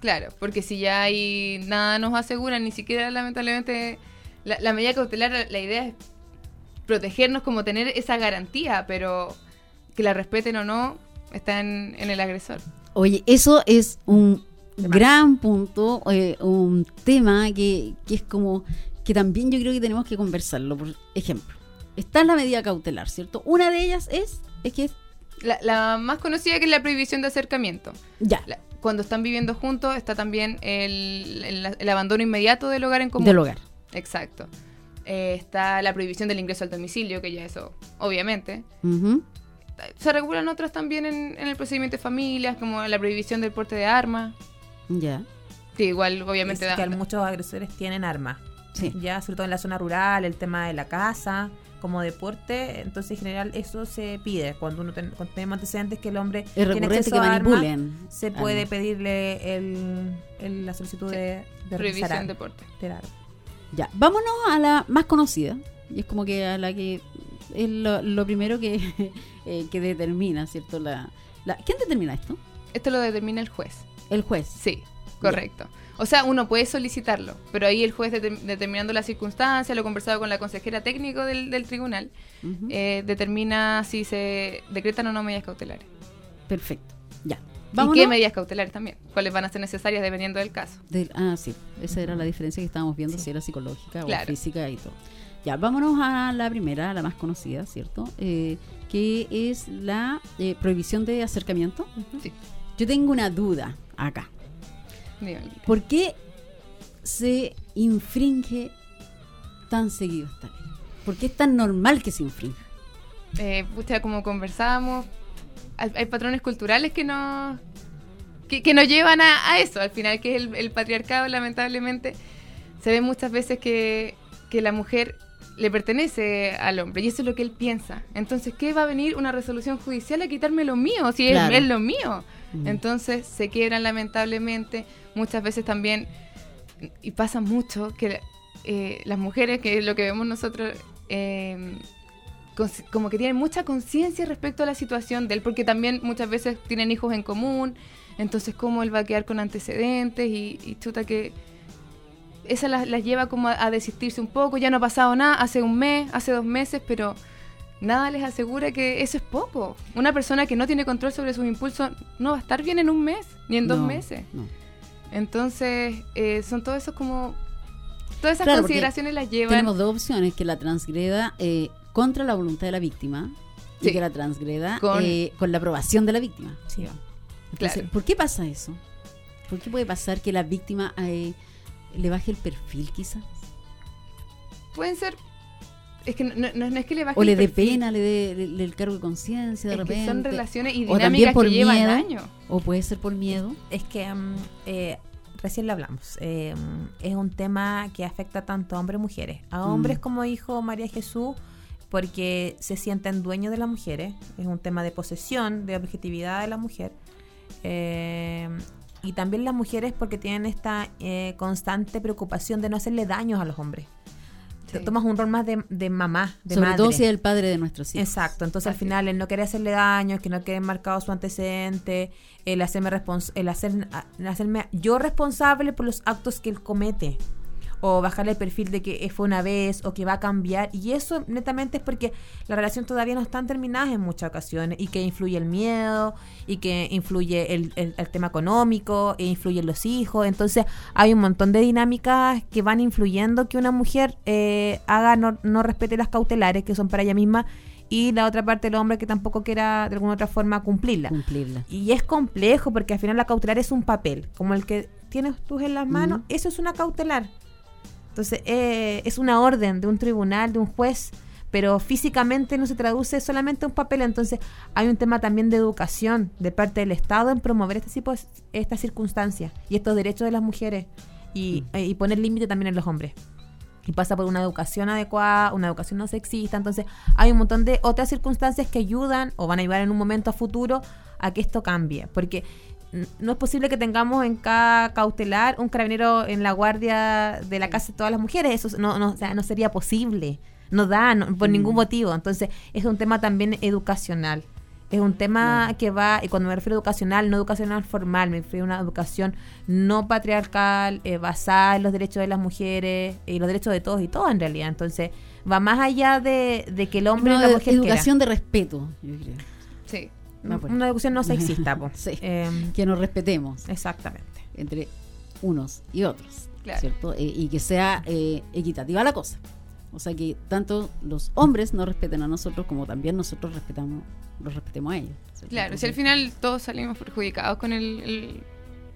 Claro, porque si ya hay nada nos asegura, ni siquiera lamentablemente la, la medida cautelar, la, la idea es protegernos como tener esa garantía, pero que la respeten o no está en, en el agresor. Oye, eso es un. Gran punto, eh, un tema que, que es como que también yo creo que tenemos que conversarlo. Por ejemplo, está la medida cautelar, ¿cierto? Una de ellas es, es que La, la más conocida que es la prohibición de acercamiento. ya, La- cuando están viviendo juntos está también el, el- el abandono inmediato del hogar en común. del hogar. Exacto. Eh, está la prohibición del ingreso al domicilio, que ya eso, obviamente. Se regulan otras también en, en el procedimiento de familias, como la prohibición del porte de armas. Ya, Que igual, obviamente, Es da- que muchos agresores tienen armas. sí. Ya, sobre todo en la zona rural, el tema de la casa, como deporte. Entonces, en general, eso se pide. Cuando uno ten- cuando tenemos antecedentes que el hombre Es tiene acceso que a armas, manipulen. se puede armas. pedirle el, el- la solicitud Sí. de, de revisar prohibición armas, de porte. del arma. Ya, vámonos a la más conocida. Y es como que a la que es lo, lo primero que, eh, que determina, ¿cierto? La, la, ¿Quién determina esto? Esto lo determina el juez. El juez. Sí, correcto. O sea, uno puede solicitarlo, pero ahí el juez, determ- determinando las circunstancias, lo conversado con la consejera técnico del, del tribunal, eh, determina si se decretan o no medidas cautelares. Perfecto. Ya. Vámonos. ¿Y qué medidas cautelares también? ¿Cuáles van a ser necesarias dependiendo del caso? Del- ah, sí, esa era la diferencia que estábamos viendo, si era psicológica Claro. o física y todo. Ya, vámonos a la primera, la más conocida, ¿cierto? Eh, que es la eh, prohibición de acercamiento. Sí. Yo tengo una duda acá. ¿Por qué se infringe tan seguido esta ley? ¿Por qué es tan normal que se infrinja? eh, pucha, como conversábamos, hay, hay patrones culturales que nos que, que nos llevan a, a eso, al final, que es el, el patriarcado, lamentablemente, se ve muchas veces que, que la mujer le pertenece al hombre y eso es lo que él piensa. Entonces, ¿qué va a venir una resolución judicial a quitarme lo mío? Si es- Claro. es, lo mío. Mm. Entonces, se quiebran lamentablemente, muchas veces también, y pasa mucho, que eh, las mujeres, que es lo que vemos nosotros, eh, cons- como que tienen mucha conciencia respecto a la situación de él, porque también muchas veces tienen hijos en común, entonces cómo él va a quedar con antecedentes y, y chuta que esa las, las lleva como a, a desistirse un poco, ya no ha pasado nada, hace un mes, hace dos meses, pero nada les asegura que eso es poco. Una persona que no tiene control sobre sus impulsos no va a estar bien en un mes, ni en dos meses. no. Entonces, eh, son todos esos como... Todas esas Claro, consideraciones las llevan... Tenemos dos opciones, que la transgreda eh, contra la voluntad de la víctima y Sí. que la transgreda Con- eh, con la aprobación de la víctima. Sí. Entonces, Claro. ¿por qué pasa eso? ¿Por qué puede pasar que la víctima le baje el perfil quizás? Pueden ser... Es que no, no- no es que le baje O le dé pena, le dé el cargo de conciencia de es que repente. son relaciones y dinámicas por que llevan miedo. años. O puede ser por miedo. Es que mm, eh, recién lo hablamos. eh, es un tema que afecta tanto a hombres y mujeres. A hombres Mm. como dijo María Jesús, porque se sienten dueños de las mujeres. Es un tema de posesión, de objetividad de la mujer. Eh, y también las mujeres porque tienen esta eh, constante preocupación de no hacerle daños a los hombres. Te Sí. tomas un rol más de, de mamá, de Sobre madre. todo si es el padre de nuestros hijos. Exacto, entonces al final el no querer hacerle daño, el que no quede marcado su antecedente, el hacerme el hacer, el hacerme yo responsable por los actos que él comete o bajarle el perfil de que fue una vez o que va a cambiar y eso netamente es porque la relación todavía no están terminadas en muchas ocasiones y que influye el miedo y que influye el, el- el tema económico e influyen los hijos entonces hay un montón de dinámicas que van influyendo que una mujer eh, haga no, no respete las cautelares que son para ella misma y la otra parte del hombre que tampoco quiera de alguna otra forma cumplirla Cumplirla. y es complejo porque al final la cautelar es un papel, como el que tienes tú en las manos, eso es una cautelar. Entonces eh, es una orden de un tribunal, de un juez, pero físicamente no se traduce solamente a un papel. Entonces hay un tema también de educación de parte del Estado en promover este tipo de, estas circunstancias y estos derechos de las mujeres y, eh, y poner límite también en los hombres. Y pasa por una educación adecuada, una educación no sexista. Entonces, hay un montón de otras circunstancias que ayudan o van a ayudar en un momento a futuro a que esto cambie. Porque no es posible que tengamos en cada cautelar un carabinero en la guardia de la casa de todas las mujeres. Eso no, no, o sea, no sería posible. No da, no- por ningún motivo. Entonces, es un tema también educacional. Es un tema que va, y cuando me refiero a educacional, no educacional formal, me refiero a una educación no patriarcal, eh, basada en los derechos de las mujeres y los derechos de todos y todas en realidad. Entonces, va más allá de, de que el hombre y la mujer educación de respeto, yo creo. Una educación no sexista, po. Sí. Em, Que nos respetemos exactamente. entre unos y otros, Claro. ¿cierto? Eh, y que sea eh, equitativa la cosa. O sea, que tanto los hombres nos respeten a nosotros como también nosotros respetamos, los respetemos a ellos. ¿cierto? Claro, si al final todos salimos perjudicados con el, el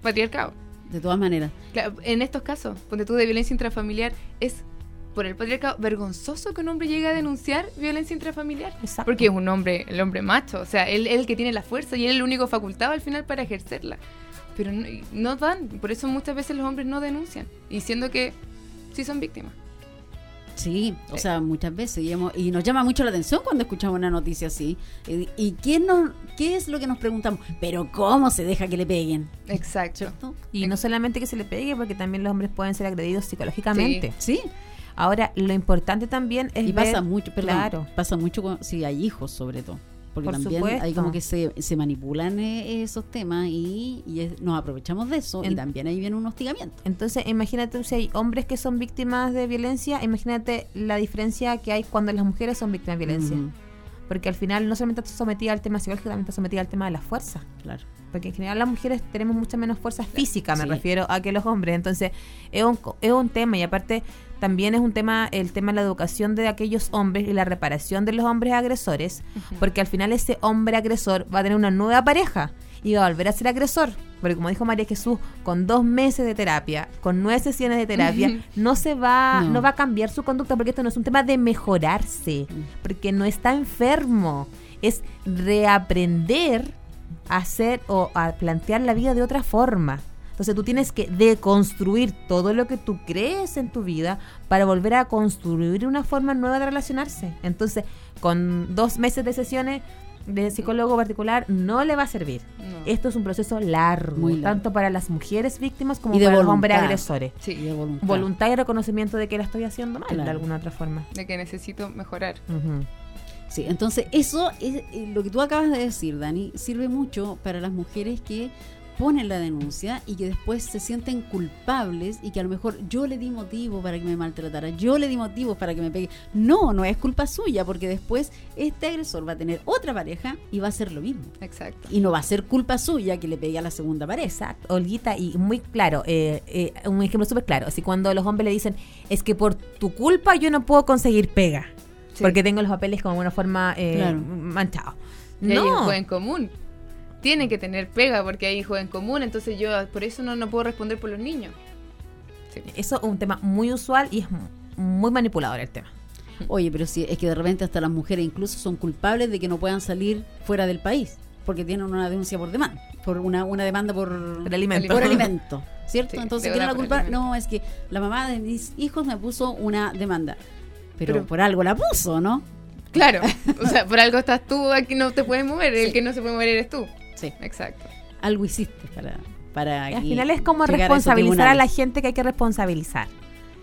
patriarcado. De todas maneras. Claro, en estos casos, ponte tú de violencia intrafamiliar, es por el patriarcado vergonzoso que un hombre llegue a denunciar violencia intrafamiliar. Exacto. Porque es un hombre, el hombre macho, o sea, él es el que tiene la fuerza y él es el único facultado al final para ejercerla. Pero no, no dan, por eso muchas veces los hombres no denuncian, diciendo que sí son víctimas. Sí, o Sí. sea, muchas veces. Y, hemos- y nos llama mucho la atención cuando escuchamos una noticia así. ¿Y, y quién nos, qué es lo que nos preguntamos? Pero ¿cómo se deja que le peguen? Exacto. ¿Cierto? Y no solamente que se le pegue, porque también los hombres pueden ser agredidos psicológicamente. Sí. Ahora, lo importante también es Y ver- pasa mucho, perdón, claro. pasa mucho con- si hay hijos sobre todo. Porque Por también hay supuesto. como que se, se manipulan eh, esos temas y, y es- nos aprovechamos de eso y también ahí viene un hostigamiento. Entonces, imagínate si hay hombres que son víctimas de violencia, imagínate la diferencia que hay cuando las mujeres son víctimas de violencia. Porque al final no solamente está sometida al tema psicológico, también está sometida al tema de la fuerza. Claro. Porque en general las mujeres tenemos mucha menos fuerza física, me Sí. refiero a que los hombres. Entonces, es un, es un tema y aparte también es un tema el tema de la educación de aquellos hombres y la reparación de los hombres agresores, porque al final ese hombre agresor va a tener una nueva pareja y va a volver a ser agresor. Porque como dijo María Jesús, con dos meses de terapia, con nueve sesiones de terapia, no se va, No. no. va a cambiar su conducta, porque esto no es un tema de mejorarse, porque no está enfermo, es reaprender a hacer o a plantear la vida de otra forma. Entonces tú tienes que deconstruir todo lo que tú crees en tu vida para volver a construir una forma nueva de relacionarse. Entonces, con dos meses de sesiones de psicólogo particular no le va a servir. No. Esto es un proceso largo, Muy largo. tanto para las mujeres víctimas como para los hombres agresores. Sí, y de voluntad. Voluntad y reconocimiento de que la estoy haciendo mal de alguna otra forma. De que necesito mejorar. Sí, entonces eso es eh, lo que tú acabas de decir, Dani, sirve mucho para las mujeres que ponen la denuncia y que después se sienten culpables y que a lo mejor yo le di motivo para que me maltratara, yo le di motivos para que me pegue. No, no es culpa suya porque después este agresor va a tener otra pareja y va a hacer lo mismo. Exacto. Y no va a ser culpa suya que le pegue a la segunda pareja. Exacto, Olguita, y muy claro, eh, eh, un ejemplo súper claro. Así cuando los hombres le dicen, es que por tu culpa yo no puedo conseguir pega, Sí. porque tengo los papeles como de una forma eh, Claro. manchados. Y hay un No, juego en común. Tienen que tener pega porque hay hijos en común, entonces yo por eso no, no puedo responder por los niños. Sí. eso es un tema muy usual y es mu- muy manipulador el tema. Oye, pero sí, es que de repente hasta las mujeres incluso son culpables de que no puedan salir fuera del país porque tienen una denuncia por demanda, por una, una demanda por, Por alimento. por alimento, ¿cierto? Sí, Entonces, ¿quién es la culpa? No, es que la mamá de mis hijos me puso una demanda. Pero, Pero- por algo la puso, ¿no? Claro, o sea, por algo estás tú aquí no te puedes mover, el que no se puede mover eres tú. Sí, Exacto. algo hiciste para para Y al que final es como responsabilizar a la gente que hay que responsabilizar.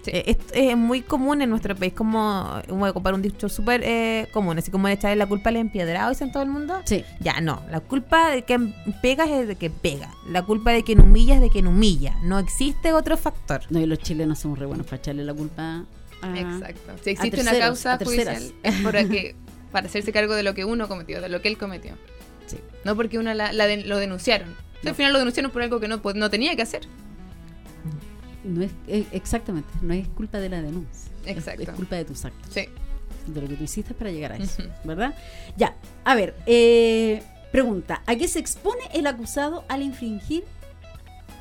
Sí. Eh, es muy común en nuestro país, como voy a ocupar un dicho súper eh, común, así como echarle la culpa al empiedrado, dicen todo el mundo. Sí, Ya, no. La culpa de que pegas es de que pega. La culpa de quien humilla es de quien humilla. No existe otro factor. no, y los chilenos somos re buenos para echarle la culpa a... Exacto. Si existe una causa judicial es para, que, para hacerse cargo de lo que uno cometió, de lo que él cometió. No porque una la, la de- lo denunciaron. No. Al final lo denunciaron por algo que no, no tenía que hacer. No es, exactamente, no es culpa de la denuncia. Exacto. Es, culpa de tus actos. Sí. de lo que tú hiciste para llegar a eso. ¿verdad? Ya, a ver, eh, pregunta, ¿a qué se expone el acusado al infringir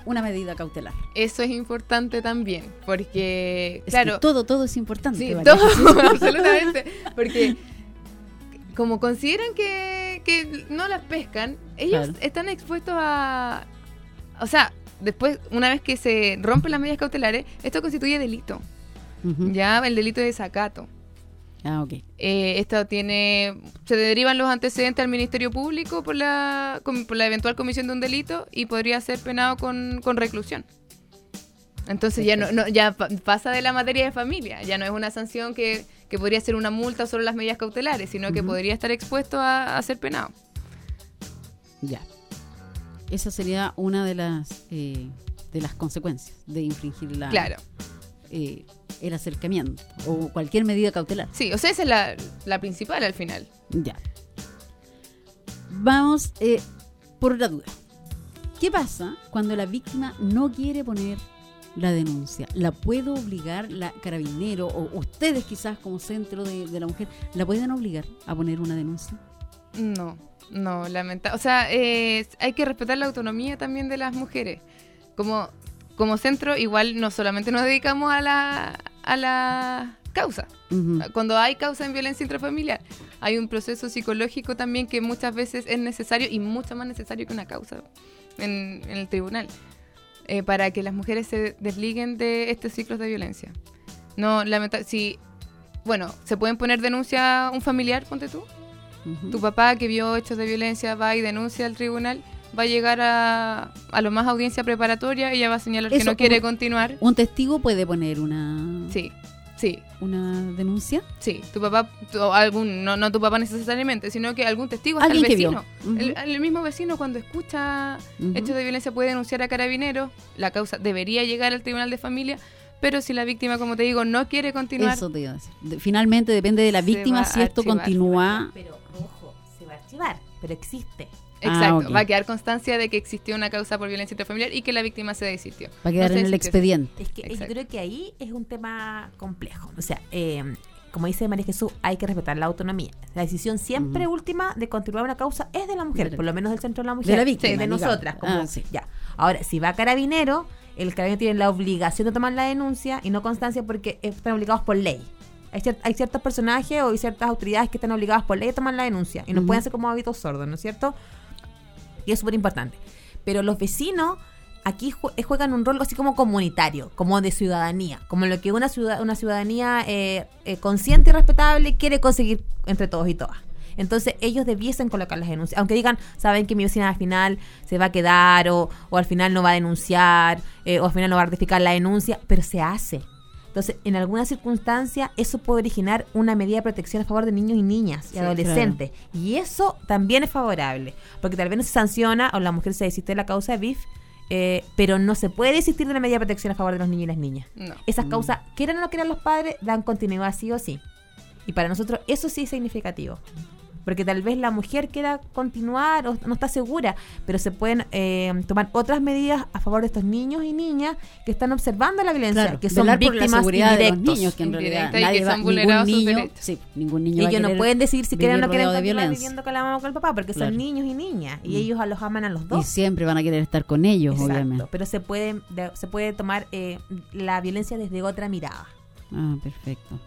una medida cautelar? Eso es importante también, porque, Es claro, que todo, todo es importante. Sí, todo, absolutamente. Porque como consideran que, que no las pescan, ellos Claro. están expuestos a... O sea, después, una vez que se rompen las medidas cautelares, esto constituye delito. Ya el delito de desacato. Ah, ok. Eh, esto tiene... Se derivan los antecedentes al Ministerio Público por la, por la eventual comisión de un delito y podría ser penado con, con reclusión. Entonces ya no, no- ya pa- pasa de la materia de familia, ya no es una sanción que, que podría ser una multa o solo las medidas cautelares, sino que podría estar expuesto a, a ser penado. Ya. Esa sería una de las eh, de las consecuencias de infringir la, Claro, eh, el acercamiento o cualquier medida cautelar. sí, o sea, esa es la, la principal al final. Ya. Vamos eh, por otra duda. ¿Qué pasa cuando la víctima no quiere poner la denuncia? ¿La puede obligar la carabinero o ustedes quizás como centro de, de la mujer, la pueden obligar a poner una denuncia? No, no, lamenta. O sea, eh, hay que respetar la autonomía también de las mujeres. Como, como centro, igual no solamente nos dedicamos a la, a la causa. Cuando hay causa en violencia intrafamiliar, hay un proceso psicológico también que muchas veces es necesario y mucho más necesario que una causa en, en el tribunal. Eh, para que las mujeres se desliguen de estos ciclos de violencia. No, lamenta si, bueno, se pueden poner denuncia a un familiar, ponte tú, tu papá que vio hechos de violencia va y denuncia al tribunal, va a llegar a, a lo más audiencia preparatoria, ella va a señalar que no quiere un- continuar. ¿Un testigo puede poner una, Sí, sí, una denuncia? sí. Tu papá, tu- algún, no, no tu papá necesariamente, sino que algún testigo, hasta el Alguien que vio. vecino. El, el mismo vecino cuando escucha hechos de violencia puede denunciar a carabineros, la causa debería llegar al tribunal de familia, pero si la víctima, como te digo, no quiere continuar, Eso te iba a decir. De- finalmente depende de la Se víctima va si a esto archivar. continúa. Pero archivar, pero existe. Exacto, Ah, ok. va a quedar constancia de que existió una causa por violencia intrafamiliar y que la víctima se desistió. Va a quedar No en el expediente. Es que yo Exacto. creo que ahí es un tema complejo. O sea, eh, como dice María Jesús, hay que respetar la autonomía. La decisión siempre última de continuar una causa es de la mujer, De la por lo menos del centro de la mujer. De la víctima, de digamos. nosotras. como- Ah, sí. ya. Ahora, si va a carabinero, el carabinero tiene la obligación de tomar la denuncia y no constancia porque están obligados por ley. Hay, cier- hay ciertos personajes o hay ciertas autoridades que están obligadas por ley a tomar la denuncia y no pueden ser como hábitos sordos, ¿no es cierto? Y es súper importante. Pero los vecinos aquí eh, juegan un rol así como comunitario, como de ciudadanía, como lo que una, ciudad, una ciudadanía eh, eh, consciente y respetable quiere conseguir entre todos y todas. Entonces ellos debiesen colocar las denuncias, aunque digan, saben que mi vecina al final se va a quedar o, o al final no va a denunciar eh, o al final no va a ratificar la denuncia, pero se hace. Entonces, en alguna circunstancia, eso puede originar una medida de protección a favor de niños y niñas y Sí, adolescentes. Y eso también es favorable, porque tal vez no se sanciona o la mujer se desiste de la causa de BIF, eh, pero no se puede desistir de la medida de protección a favor de los niños y las niñas. No. Esas causas, quieran o no quieran los padres, dan continuidad sí o sí. Y para nosotros eso sí es significativo. Porque tal vez la mujer quiera continuar o no está segura, pero se pueden eh, tomar otras medidas a favor de estos niños y niñas que están observando la violencia, Claro, que son velar por la víctimas seguridad de los indirectos. niños, que en realidad y nadie que va, son ningún vulnerados sus niño, sí, ningún niño va a Ellos no pueden decidir si quieren o no quieren continuar violencia. viviendo con la mamá o con el papá, porque Claro. son niños y niñas, y Mm. ellos a los aman a los Y dos. siempre van a querer estar con ellos, Exacto, obviamente. pero se puede, de- se puede tomar eh, la violencia desde otra mirada. Ah, perfecto.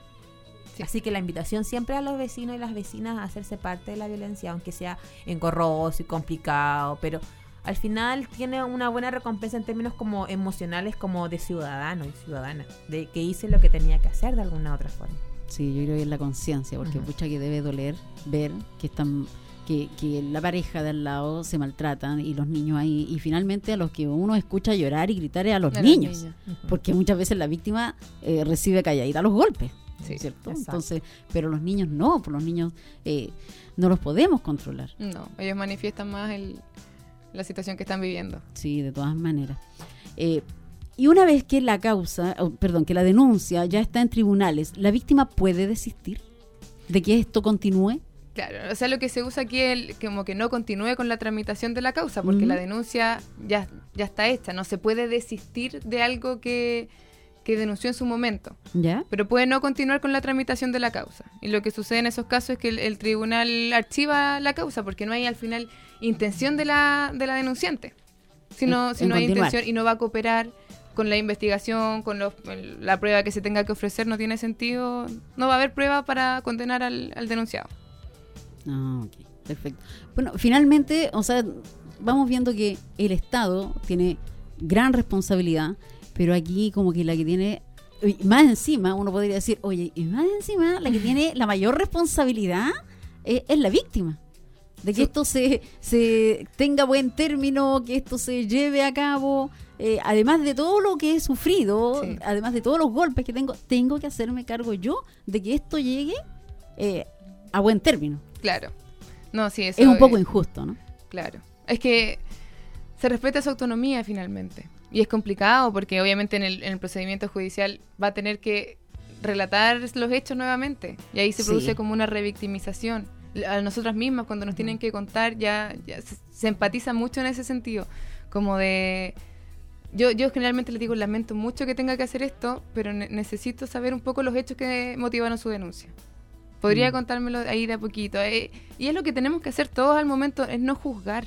Sí. Así que la invitación siempre a los vecinos y las vecinas a hacerse parte de la violencia, aunque sea engorroso y complicado, pero al final tiene una buena recompensa en términos como emocionales, como de ciudadano y ciudadana, de que hice lo que tenía que hacer de alguna otra forma. Sí, yo creo que es la conciencia, porque Ujú. pucha que debe doler ver que están que, que la pareja de al lado se maltratan y los niños ahí y finalmente a los que uno escucha llorar y gritar es a los A los niños, niños. porque muchas veces la víctima eh, recibe calladita los golpes, Sí, ¿cierto? exacto. Entonces, pero los niños no, pues los niños eh, no los podemos controlar. No, ellos manifiestan más el, la situación que están viviendo. Sí, de todas maneras. Eh, y una vez que la causa, oh, perdón, que la denuncia ya está en tribunales, ¿la víctima puede desistir de que esto continúe? Claro, o sea, lo que se usa aquí es como que no continúe con la tramitación de la causa, porque la denuncia ya, ya está hecha, no se puede desistir de algo que, que denunció en su momento, ¿Ya? pero puede no continuar con la tramitación de la causa. Y lo que sucede en esos casos es que el, el tribunal archiva la causa, porque no hay al final intención de la, de la denunciante. Si no, si hay continuar. intención y no va a cooperar con la investigación, con los- la prueba que se tenga que ofrecer, no tiene sentido, no va a haber prueba para condenar al- al denunciado. Ah, ok, perfecto. Bueno, finalmente, o sea, vamos viendo que el Estado tiene gran responsabilidad, pero aquí como que la que tiene, más encima, uno podría decir, oye, y más encima, la que tiene la mayor responsabilidad es, es la víctima. De que Sí. esto se, se tenga buen término, que esto se lleve a cabo. eh, además de todo lo que he sufrido, Sí. además de todos los golpes que tengo, tengo que hacerme cargo yo de que esto llegue eh, a buen término. Claro. No, sí, eso es un poco eh, injusto, ¿no? Claro. Es que se respeta su autonomía finalmente. Y es complicado porque obviamente en el, en el procedimiento judicial va a tener que relatar los hechos nuevamente. Y ahí se Sí. produce como una revictimización. A nosotras mismas cuando nos tienen que contar ya, ya se, se empatiza mucho en ese sentido. Como de... Yo, yo generalmente les digo, lamento mucho que tenga que hacer esto, pero ne- necesito saber un poco los hechos que motivaron su denuncia. Podría Mm. contármelo ahí de a poquito. eh, y es lo que tenemos que hacer todos al momento, es no juzgar.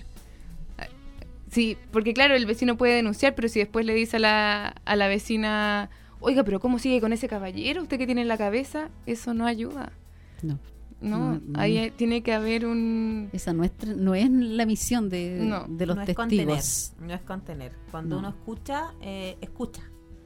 Sí, porque claro, el vecino puede denunciar, pero si después le dice a la, a la vecina, oiga, pero ¿cómo sigue con ese caballero usted que tiene en la cabeza? Eso no ayuda. No. No, No, no. ahí tiene que haber un... Esa nuestra, no es la misión de, No, de los no es contener, testigos. no es contener. Cuando No. uno escucha, eh, escucha.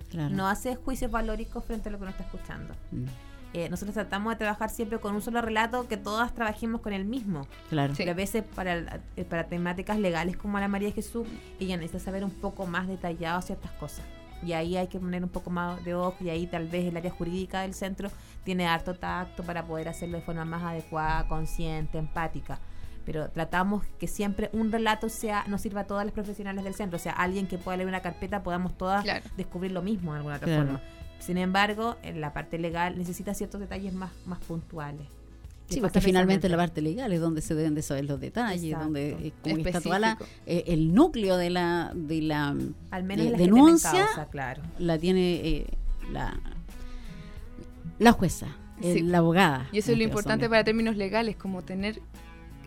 Claro. No hace juicios valóricos frente a lo que uno está escuchando. Mm, Eh, nosotros tratamos de trabajar siempre con un solo relato, que todas trabajemos con el mismo. claro. Sí. Pero a veces para, el- eh, para temáticas legales como la María Jesús, ella necesita saber un poco más detallado ciertas cosas. Y ahí hay que poner un poco más de ojo y ahí tal vez el área jurídica del centro tiene harto tacto para poder hacerlo de forma más adecuada, consciente, empática. Pero tratamos que siempre un relato sea nos sirva a todas las profesionales del centro. O sea, alguien que pueda leer una carpeta podamos todas Claro. descubrir lo mismo de alguna otra Claro. forma. Sin embargo, en la parte legal necesita ciertos detalles más, más puntuales. Sí, porque finalmente la parte legal es donde se deben de saber los detalles, Exacto. donde eh, como está toda la, eh, el núcleo de la de la Al menos de- denuncia causa, claro. la tiene eh, la la jueza, Sí. la abogada. Y eso es lo este importante para términos legales, como tener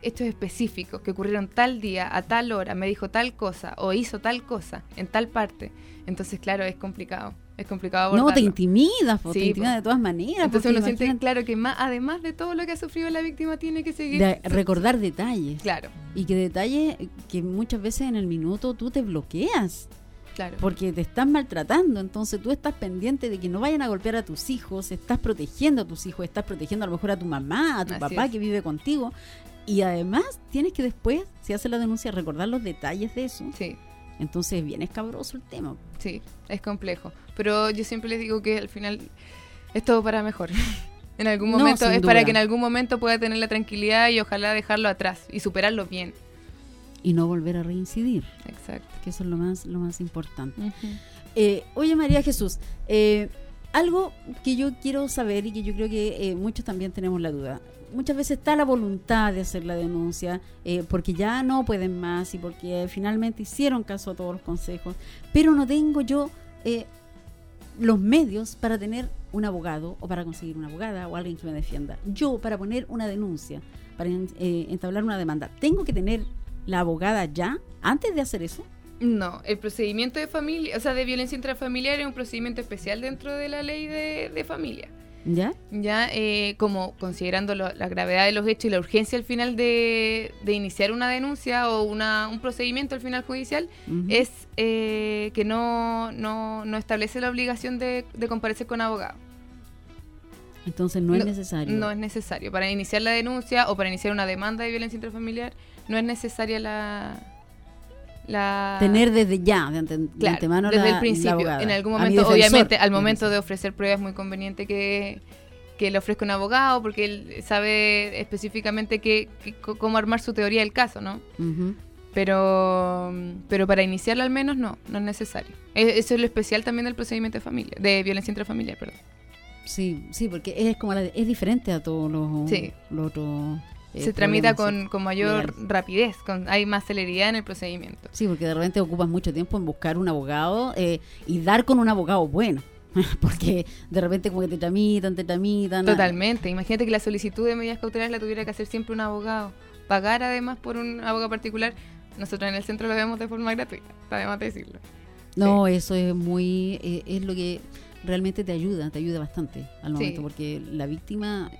hechos específicos que ocurrieron tal día, a tal hora, me dijo tal cosa o hizo tal cosa en tal parte. Entonces, claro, es complicado. Es complicado No, te intimidas, po, te intimidas po. de todas maneras. Entonces uno siente, imagínate claro, que más, además de todo lo que ha sufrido la víctima, tiene que seguir... de recordar detalles. Claro, Y que detalles que muchas veces en el minuto tú te bloqueas. claro. porque te están maltratando, entonces tú estás pendiente de que no vayan a golpear a tus hijos, estás protegiendo a tus hijos, estás protegiendo a lo mejor a tu mamá, a tu Así papá es. que vive contigo, y además tienes que después, si haces la denuncia, recordar los detalles de eso, Sí, entonces es bien escabroso el tema. sí, es complejo. Pero yo siempre les digo que al final es todo para mejor. en algún momento, es para que en algún momento pueda tener la tranquilidad y ojalá dejarlo atrás y superarlo bien. Y no volver a reincidir, Exacto. que eso es lo más, lo más importante. Eh, oye María Jesús, eh, algo que yo quiero saber y que yo creo que eh, muchos también tenemos la duda. Muchas veces está la voluntad de hacer la denuncia eh, porque ya no pueden más y porque finalmente hicieron caso a todos los consejos, pero no tengo yo eh, los medios para tener un abogado o para conseguir una abogada o alguien que me defienda. Yo para poner una denuncia, para eh, entablar una demanda, ¿tengo que tener la abogada ya antes de hacer eso? No, el procedimiento de familia, o sea, de violencia intrafamiliar es un procedimiento especial dentro de la ley de, de familia. ¿Ya? Ya, eh, como considerando lo- la gravedad de los hechos y la urgencia al final de, de iniciar una denuncia o una, un procedimiento al final judicial, es eh, que no, no, no establece la obligación de, de comparecer con abogado. Entonces no, es necesario. No es necesario. Para iniciar la denuncia o para iniciar una demanda de violencia intrafamiliar, no es necesaria la. La tener desde ya, de, ante- de Claro, antemano desde la- el principio. En algún momento, defensor, obviamente, al momento que de ofrecer pruebas es muy conveniente que, que le ofrezca un abogado porque él sabe específicamente c- cómo armar su teoría del caso, ¿no? Pero, pero para iniciarla al menos no, no es necesario. E- Eso es lo especial también del procedimiento de familia, de violencia intrafamiliar, perdón. Sí, sí, porque es como la- es diferente a todos los, Sí. los otros. Eh, Se tramita con, con mayor rapidez, con, hay más celeridad en el procedimiento. Sí, porque de repente ocupas mucho tiempo en buscar un abogado eh, y dar con un abogado bueno. porque de repente como que te tramitan, te tramitan. Totalmente. Imagínate que la solicitud de medidas cautelares la tuviera que hacer siempre un abogado. Pagar además por un abogado particular. Nosotros en el centro lo vemos de forma gratuita, además de decirlo. No, eso es muy. eh, es lo que realmente te ayuda, te ayuda bastante al Sí. momento, porque la víctima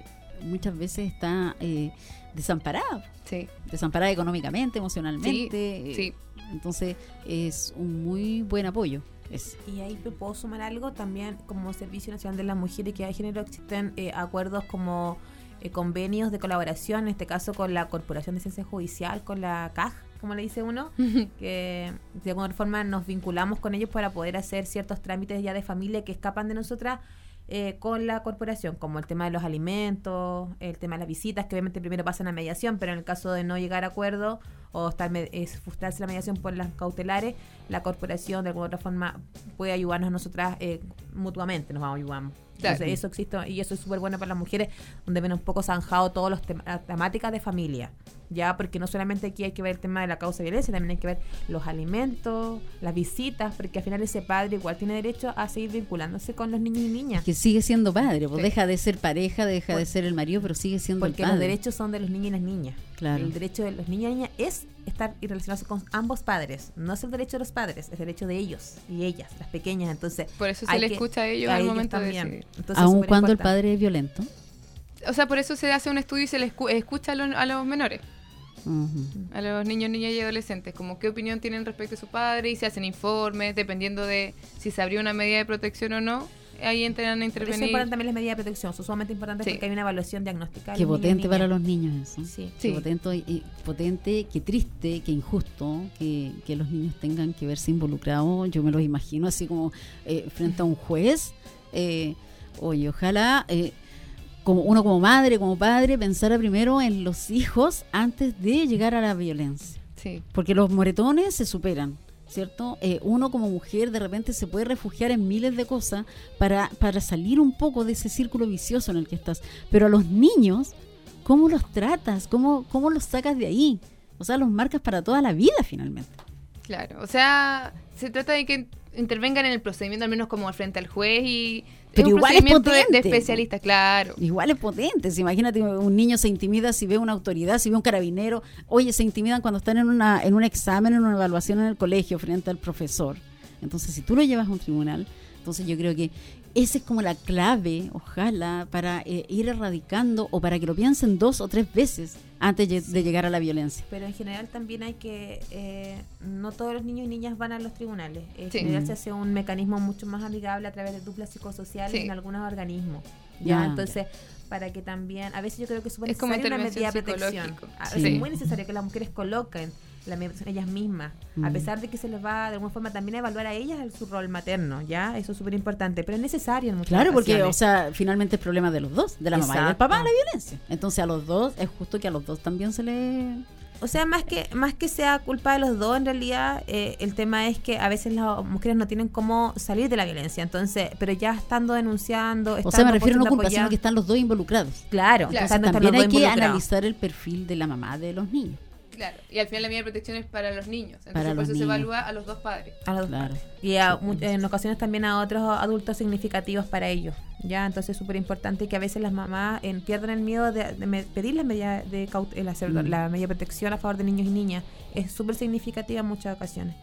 muchas veces está eh, desamparada. Sí, desamparada económicamente, emocionalmente. sí. Entonces es un muy buen apoyo. Es, Y ahí puedo sumar algo también como Servicio Nacional de la Mujer y Equidad de Género existen eh, acuerdos como eh, convenios de colaboración, en este caso con la Corporación de Ciencia Judicial, con la CAJ, como le dice uno, que de alguna forma nos vinculamos con ellos para poder hacer ciertos trámites ya de familia que escapan de nosotras eh, con la corporación, como el tema de los alimentos, el tema de las visitas, que obviamente primero pasan a mediación, pero en el caso de no llegar a acuerdo o estar es frustrarse la mediación por las cautelares, la corporación de alguna otra forma puede ayudarnos a nosotras eh, mutuamente, nos vamos ayudando. Claro. Entonces eso existe y eso es súper bueno para las mujeres, donde ven un poco zanjado todos los tem- las temáticas de familia, ya porque no solamente aquí hay que ver el tema de la causa de violencia, también hay que ver los alimentos, las visitas, porque al final ese padre igual tiene derecho a seguir vinculándose con los niños y niñas. que sigue siendo padre, pues Sí. deja de ser pareja, deja de ser el marido, pero sigue siendo Porque el los padre. derechos son de los niños y las niñas. Claro. El derecho de los niños y niñas es estar y relacionarse con ambos padres. No es el derecho de los padres, es el derecho de ellos y ellas, las pequeñas. Entonces, Por eso se le que- escucha a ellos al ellos momento de también. decidir. Entonces, Aun cuando el padre es violento. O sea, por eso se hace un estudio y se le escu- escucha a los, a los menores, a los niños, niñas y adolescentes, como qué opinión tienen respecto a su padre y se hacen informes, dependiendo de si se abrió una medida de protección o no, ahí entran a eso es intervenir. importante también las medidas de protección, son sumamente importantes Sí. porque hay una evaluación diagnóstica. Qué potente para los niños eso. Sí. Qué Sí. potente, y- potente, qué triste, qué injusto que, que los niños tengan que verse involucrados. Yo me los imagino así como eh, frente a un juez. Eh, oye, ojalá eh, como uno como madre, como padre, pensara primero en los hijos antes de llegar a la violencia. Sí, Porque los moretones se superan, ¿cierto? Eh, uno como mujer de repente se puede refugiar en miles de cosas para, para salir un poco de ese círculo vicioso en el que estás. Pero a los niños, ¿cómo los tratas? ¿Cómo, ¿Cómo los sacas de ahí? O sea, los marcas para toda la vida finalmente. Claro, o sea, se trata de que intervengan en el procedimiento, al menos como frente al juez y... Pero un igual es procedimiento de, potente. especialistas, claro. Igual es potente. Imagínate, un niño se intimida si ve una autoridad, si ve un carabinero. Oye, se intimidan cuando están en, una, en un examen, en una evaluación en el colegio frente al profesor. Entonces, si tú lo llevas a un tribunal, entonces yo creo que esa es como la clave, ojalá, para eh, ir erradicando o para que lo piensen dos o tres veces antes lle- de llegar a la violencia. Pero en general también hay que, eh, no todos los niños y niñas van a los tribunales. En Sí. general Mm. se hace un mecanismo mucho más amigable a través de duplas psicosociales Sí. en algunos organismos. Ya, ¿ya? Entonces, para que también, a veces yo creo que es súper necesaria una medida de protección. psicológica. A Sí. veces es muy necesario que las mujeres coloquen la ellas mismas, a Mm. pesar de que se les va de alguna forma también a evaluar a ellas el- su rol materno, ¿ya? Eso es súper importante, pero es necesario en muchas Claro, porque, o sea, finalmente es problema de los dos, de la mamá y del papá, la violencia. Entonces, a los dos, es justo que a los dos también se le. O sea, más que más que sea culpa de los dos, en realidad, eh, el tema es que a veces las mujeres no tienen cómo salir de la violencia. Entonces, pero ya estando denunciando, O sea, estando me refiero a no culpa, sino que están los dos involucrados. Claro, Claro. estando- están También hay que analizar el perfil de la mamá de los niños. Claro, y al final la medida de protección es para los niños. Entonces Para por los eso se evalúa a los dos padres. A los Claro. padres. Y a mu- en ocasiones también a otros adultos significativos para ellos. Ya, entonces es súper importante que a veces las mamás eh, pierdan el miedo de, de me- pedir la medida de eh, la, Mm. la medida de protección a favor de niños y niñas. Es súper significativa en muchas ocasiones.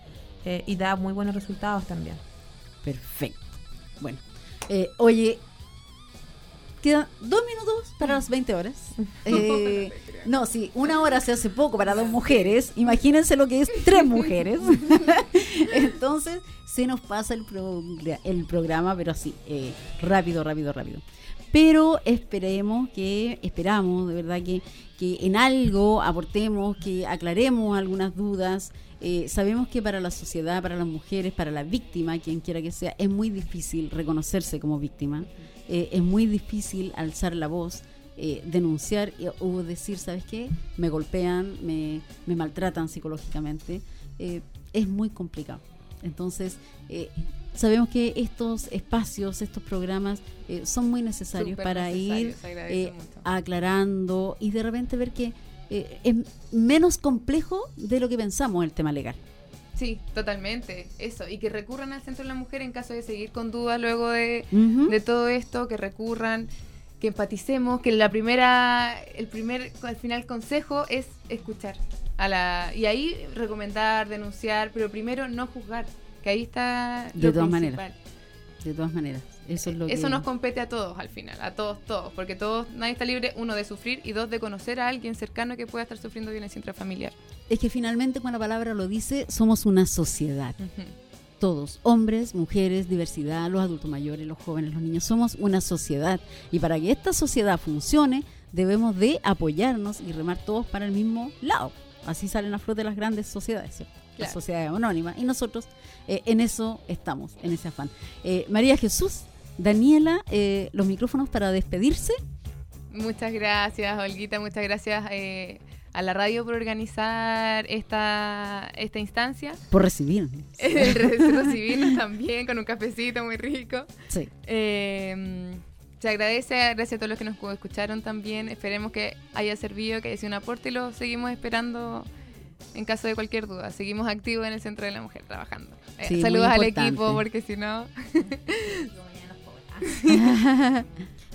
Eh, y da muy buenos resultados también. Perfecto. Bueno, eh, oye, quedan dos minutos para las 20 horas. Eh, no, sí, una hora se hace poco para dos mujeres. Imagínense lo que es tres mujeres. Entonces, se nos pasa el, el programa, pero así, eh, rápido, rápido, rápido. Pero esperemos que, esperamos de verdad que, que en algo aportemos, que aclaremos algunas dudas. Eh, sabemos que para la sociedad, para las mujeres, para la víctima, quien quiera que sea, es muy difícil reconocerse como víctima. Eh, es muy difícil alzar la voz, eh, denunciar o decir, ¿sabes qué? Me golpean, me, me maltratan psicológicamente. Eh, es muy complicado. Entonces, sabemos que estos espacios, estos programas eh, son muy necesarios Súper para ir aclarando y de repente ver que eh, es menos complejo de lo que pensamos el tema legal. Sí, totalmente. Eso. Y que recurran al Centro de la Mujer en caso de seguir con dudas luego de, de todo esto, que recurran, que empaticemos, que la primera, el primer, al final consejo es escuchar. A la, y ahí recomendar, denunciar, pero primero no juzgar, que ahí está De lo todas principal. maneras. De todas maneras, eso es lo Eso que... nos compete a todos al final, a todos, todos, porque todos, nadie está libre, uno, de sufrir y dos, de conocer a alguien cercano que pueda estar sufriendo violencia intrafamiliar. Es que finalmente, cuando la palabra lo dice, somos una sociedad. Todos, hombres, mujeres, diversidad, los adultos mayores, los jóvenes, los niños, somos una sociedad. Y para que esta sociedad funcione, debemos de apoyarnos y remar todos para el mismo lado. Así salen a flote las grandes sociedades, ¿cierto? Las Claro. sociedades anónimas. Y nosotros eh, en eso estamos, en ese afán. Eh, María Jesús, Daniela, eh, los micrófonos para despedirse. Muchas gracias, Olguita, muchas gracias eh, a la radio por organizar esta, esta instancia. Por recibirnos. Recibirnos también con un cafecito muy rico. Sí. Eh, se agradece, gracias a todos los que nos escucharon también. Esperemos que haya servido, que haya sido un aporte y lo seguimos esperando en caso de cualquier duda. Seguimos activos en el Centro de la Mujer trabajando. Eh, Sí, saludos al equipo porque si no...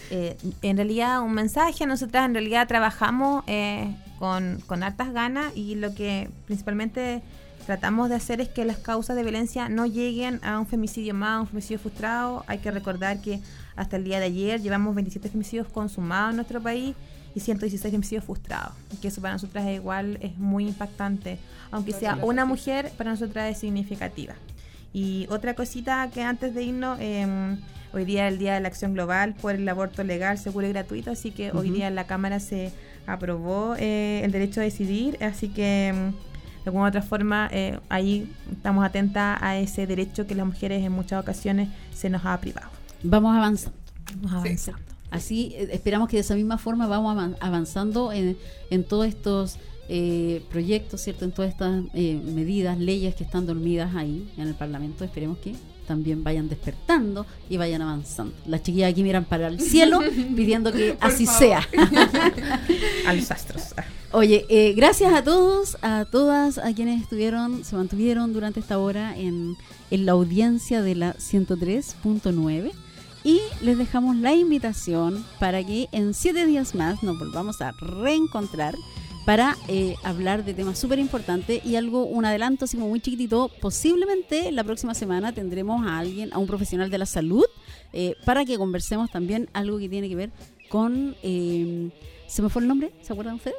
Eh, en realidad, un mensaje, nosotras en realidad trabajamos eh, con, con hartas ganas y lo que principalmente tratamos de hacer es que las causas de violencia no lleguen a un femicidio más, a un femicidio frustrado. Hay que recordar que hasta el día de ayer llevamos 27 femicidios consumados en nuestro país y 116 femicidios frustrados. Y que eso para nosotras es igual, es muy impactante. Aunque sea una mujer, para nosotras es significativa. Y otra cosita que antes de irnos, eh, hoy día es el Día de la Acción Global por el aborto legal, seguro y gratuito, así que hoy día en la Cámara se aprobó eh, el derecho a decidir, así que mm, de alguna u otra forma eh, ahí estamos atentas a ese derecho que las mujeres en muchas ocasiones se nos ha privado. Vamos avanzando. Vamos Sí. avanzando. Así eh, esperamos que de esa misma forma vamos avan- avanzando en, en todos estos eh, proyectos, ¿cierto? En todas estas eh, medidas, leyes que están dormidas ahí en el Parlamento. Esperemos que también vayan despertando y vayan avanzando. Las chiquillas aquí miran para el cielo pidiendo que así sea. A los astros. Oye, eh, gracias a todos, a todas, a quienes estuvieron, se mantuvieron durante esta hora en, en la audiencia de la 103.9 y les dejamos la invitación para que en siete días más nos volvamos a reencontrar para eh, hablar de temas súper importantes y algo, un adelanto así como muy chiquitito, posiblemente la próxima semana tendremos a alguien, a un profesional de la salud, eh, para que conversemos también algo que tiene que ver con... eh, ¿Se me fue el nombre? ¿Se acuerdan ustedes?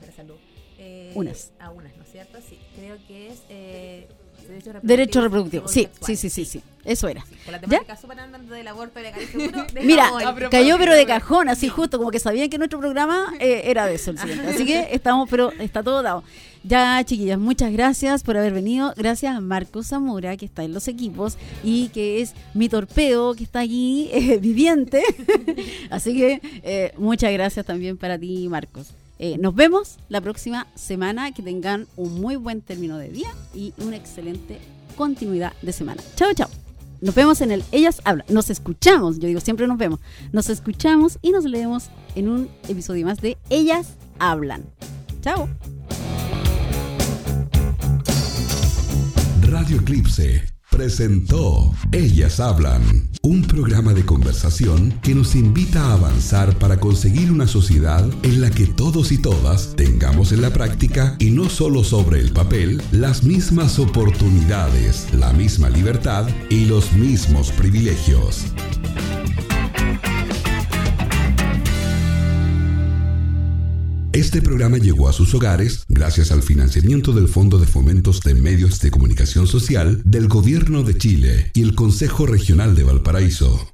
de la salud. Eh, Unas. A unas, ¿no es cierto? Sí, creo que es eh, derecho reproductivo. Derecho reproductivo. Sí, sí, sí, sí, sí. Eso era. Con la temática súper andando del aborto y seguro. Mira, cayó pero de cajón, así justo, como que sabían que nuestro programa eh, era de eso el siguiente. Así que estamos, pero está todo dado. Ya, chiquillas, muchas gracias por haber venido. Gracias a Marco Zamora, que está en los equipos y que es mi torpedo, que está aquí eh, viviente. Así que eh, muchas gracias también para ti, Marcos. Eh, nos vemos la próxima semana. Que tengan un muy buen término de día y una excelente continuidad de semana. Chao, chao. Nos vemos en el Ellas Hablan. Nos escuchamos, yo digo, siempre nos vemos. Nos escuchamos y nos leemos en un episodio más de Ellas Hablan. Chao. Radio Eclipse presentó Ellas Hablan, un programa de conversación que nos invita a avanzar para conseguir una sociedad en la que todos y todas tengamos en la práctica y no solo sobre el papel las mismas oportunidades, la misma libertad y los mismos privilegios. Este programa llegó a sus hogares gracias al financiamiento del Fondo de Fomentos de Medios de Comunicación Social del Gobierno de Chile y el Consejo Regional de Valparaíso.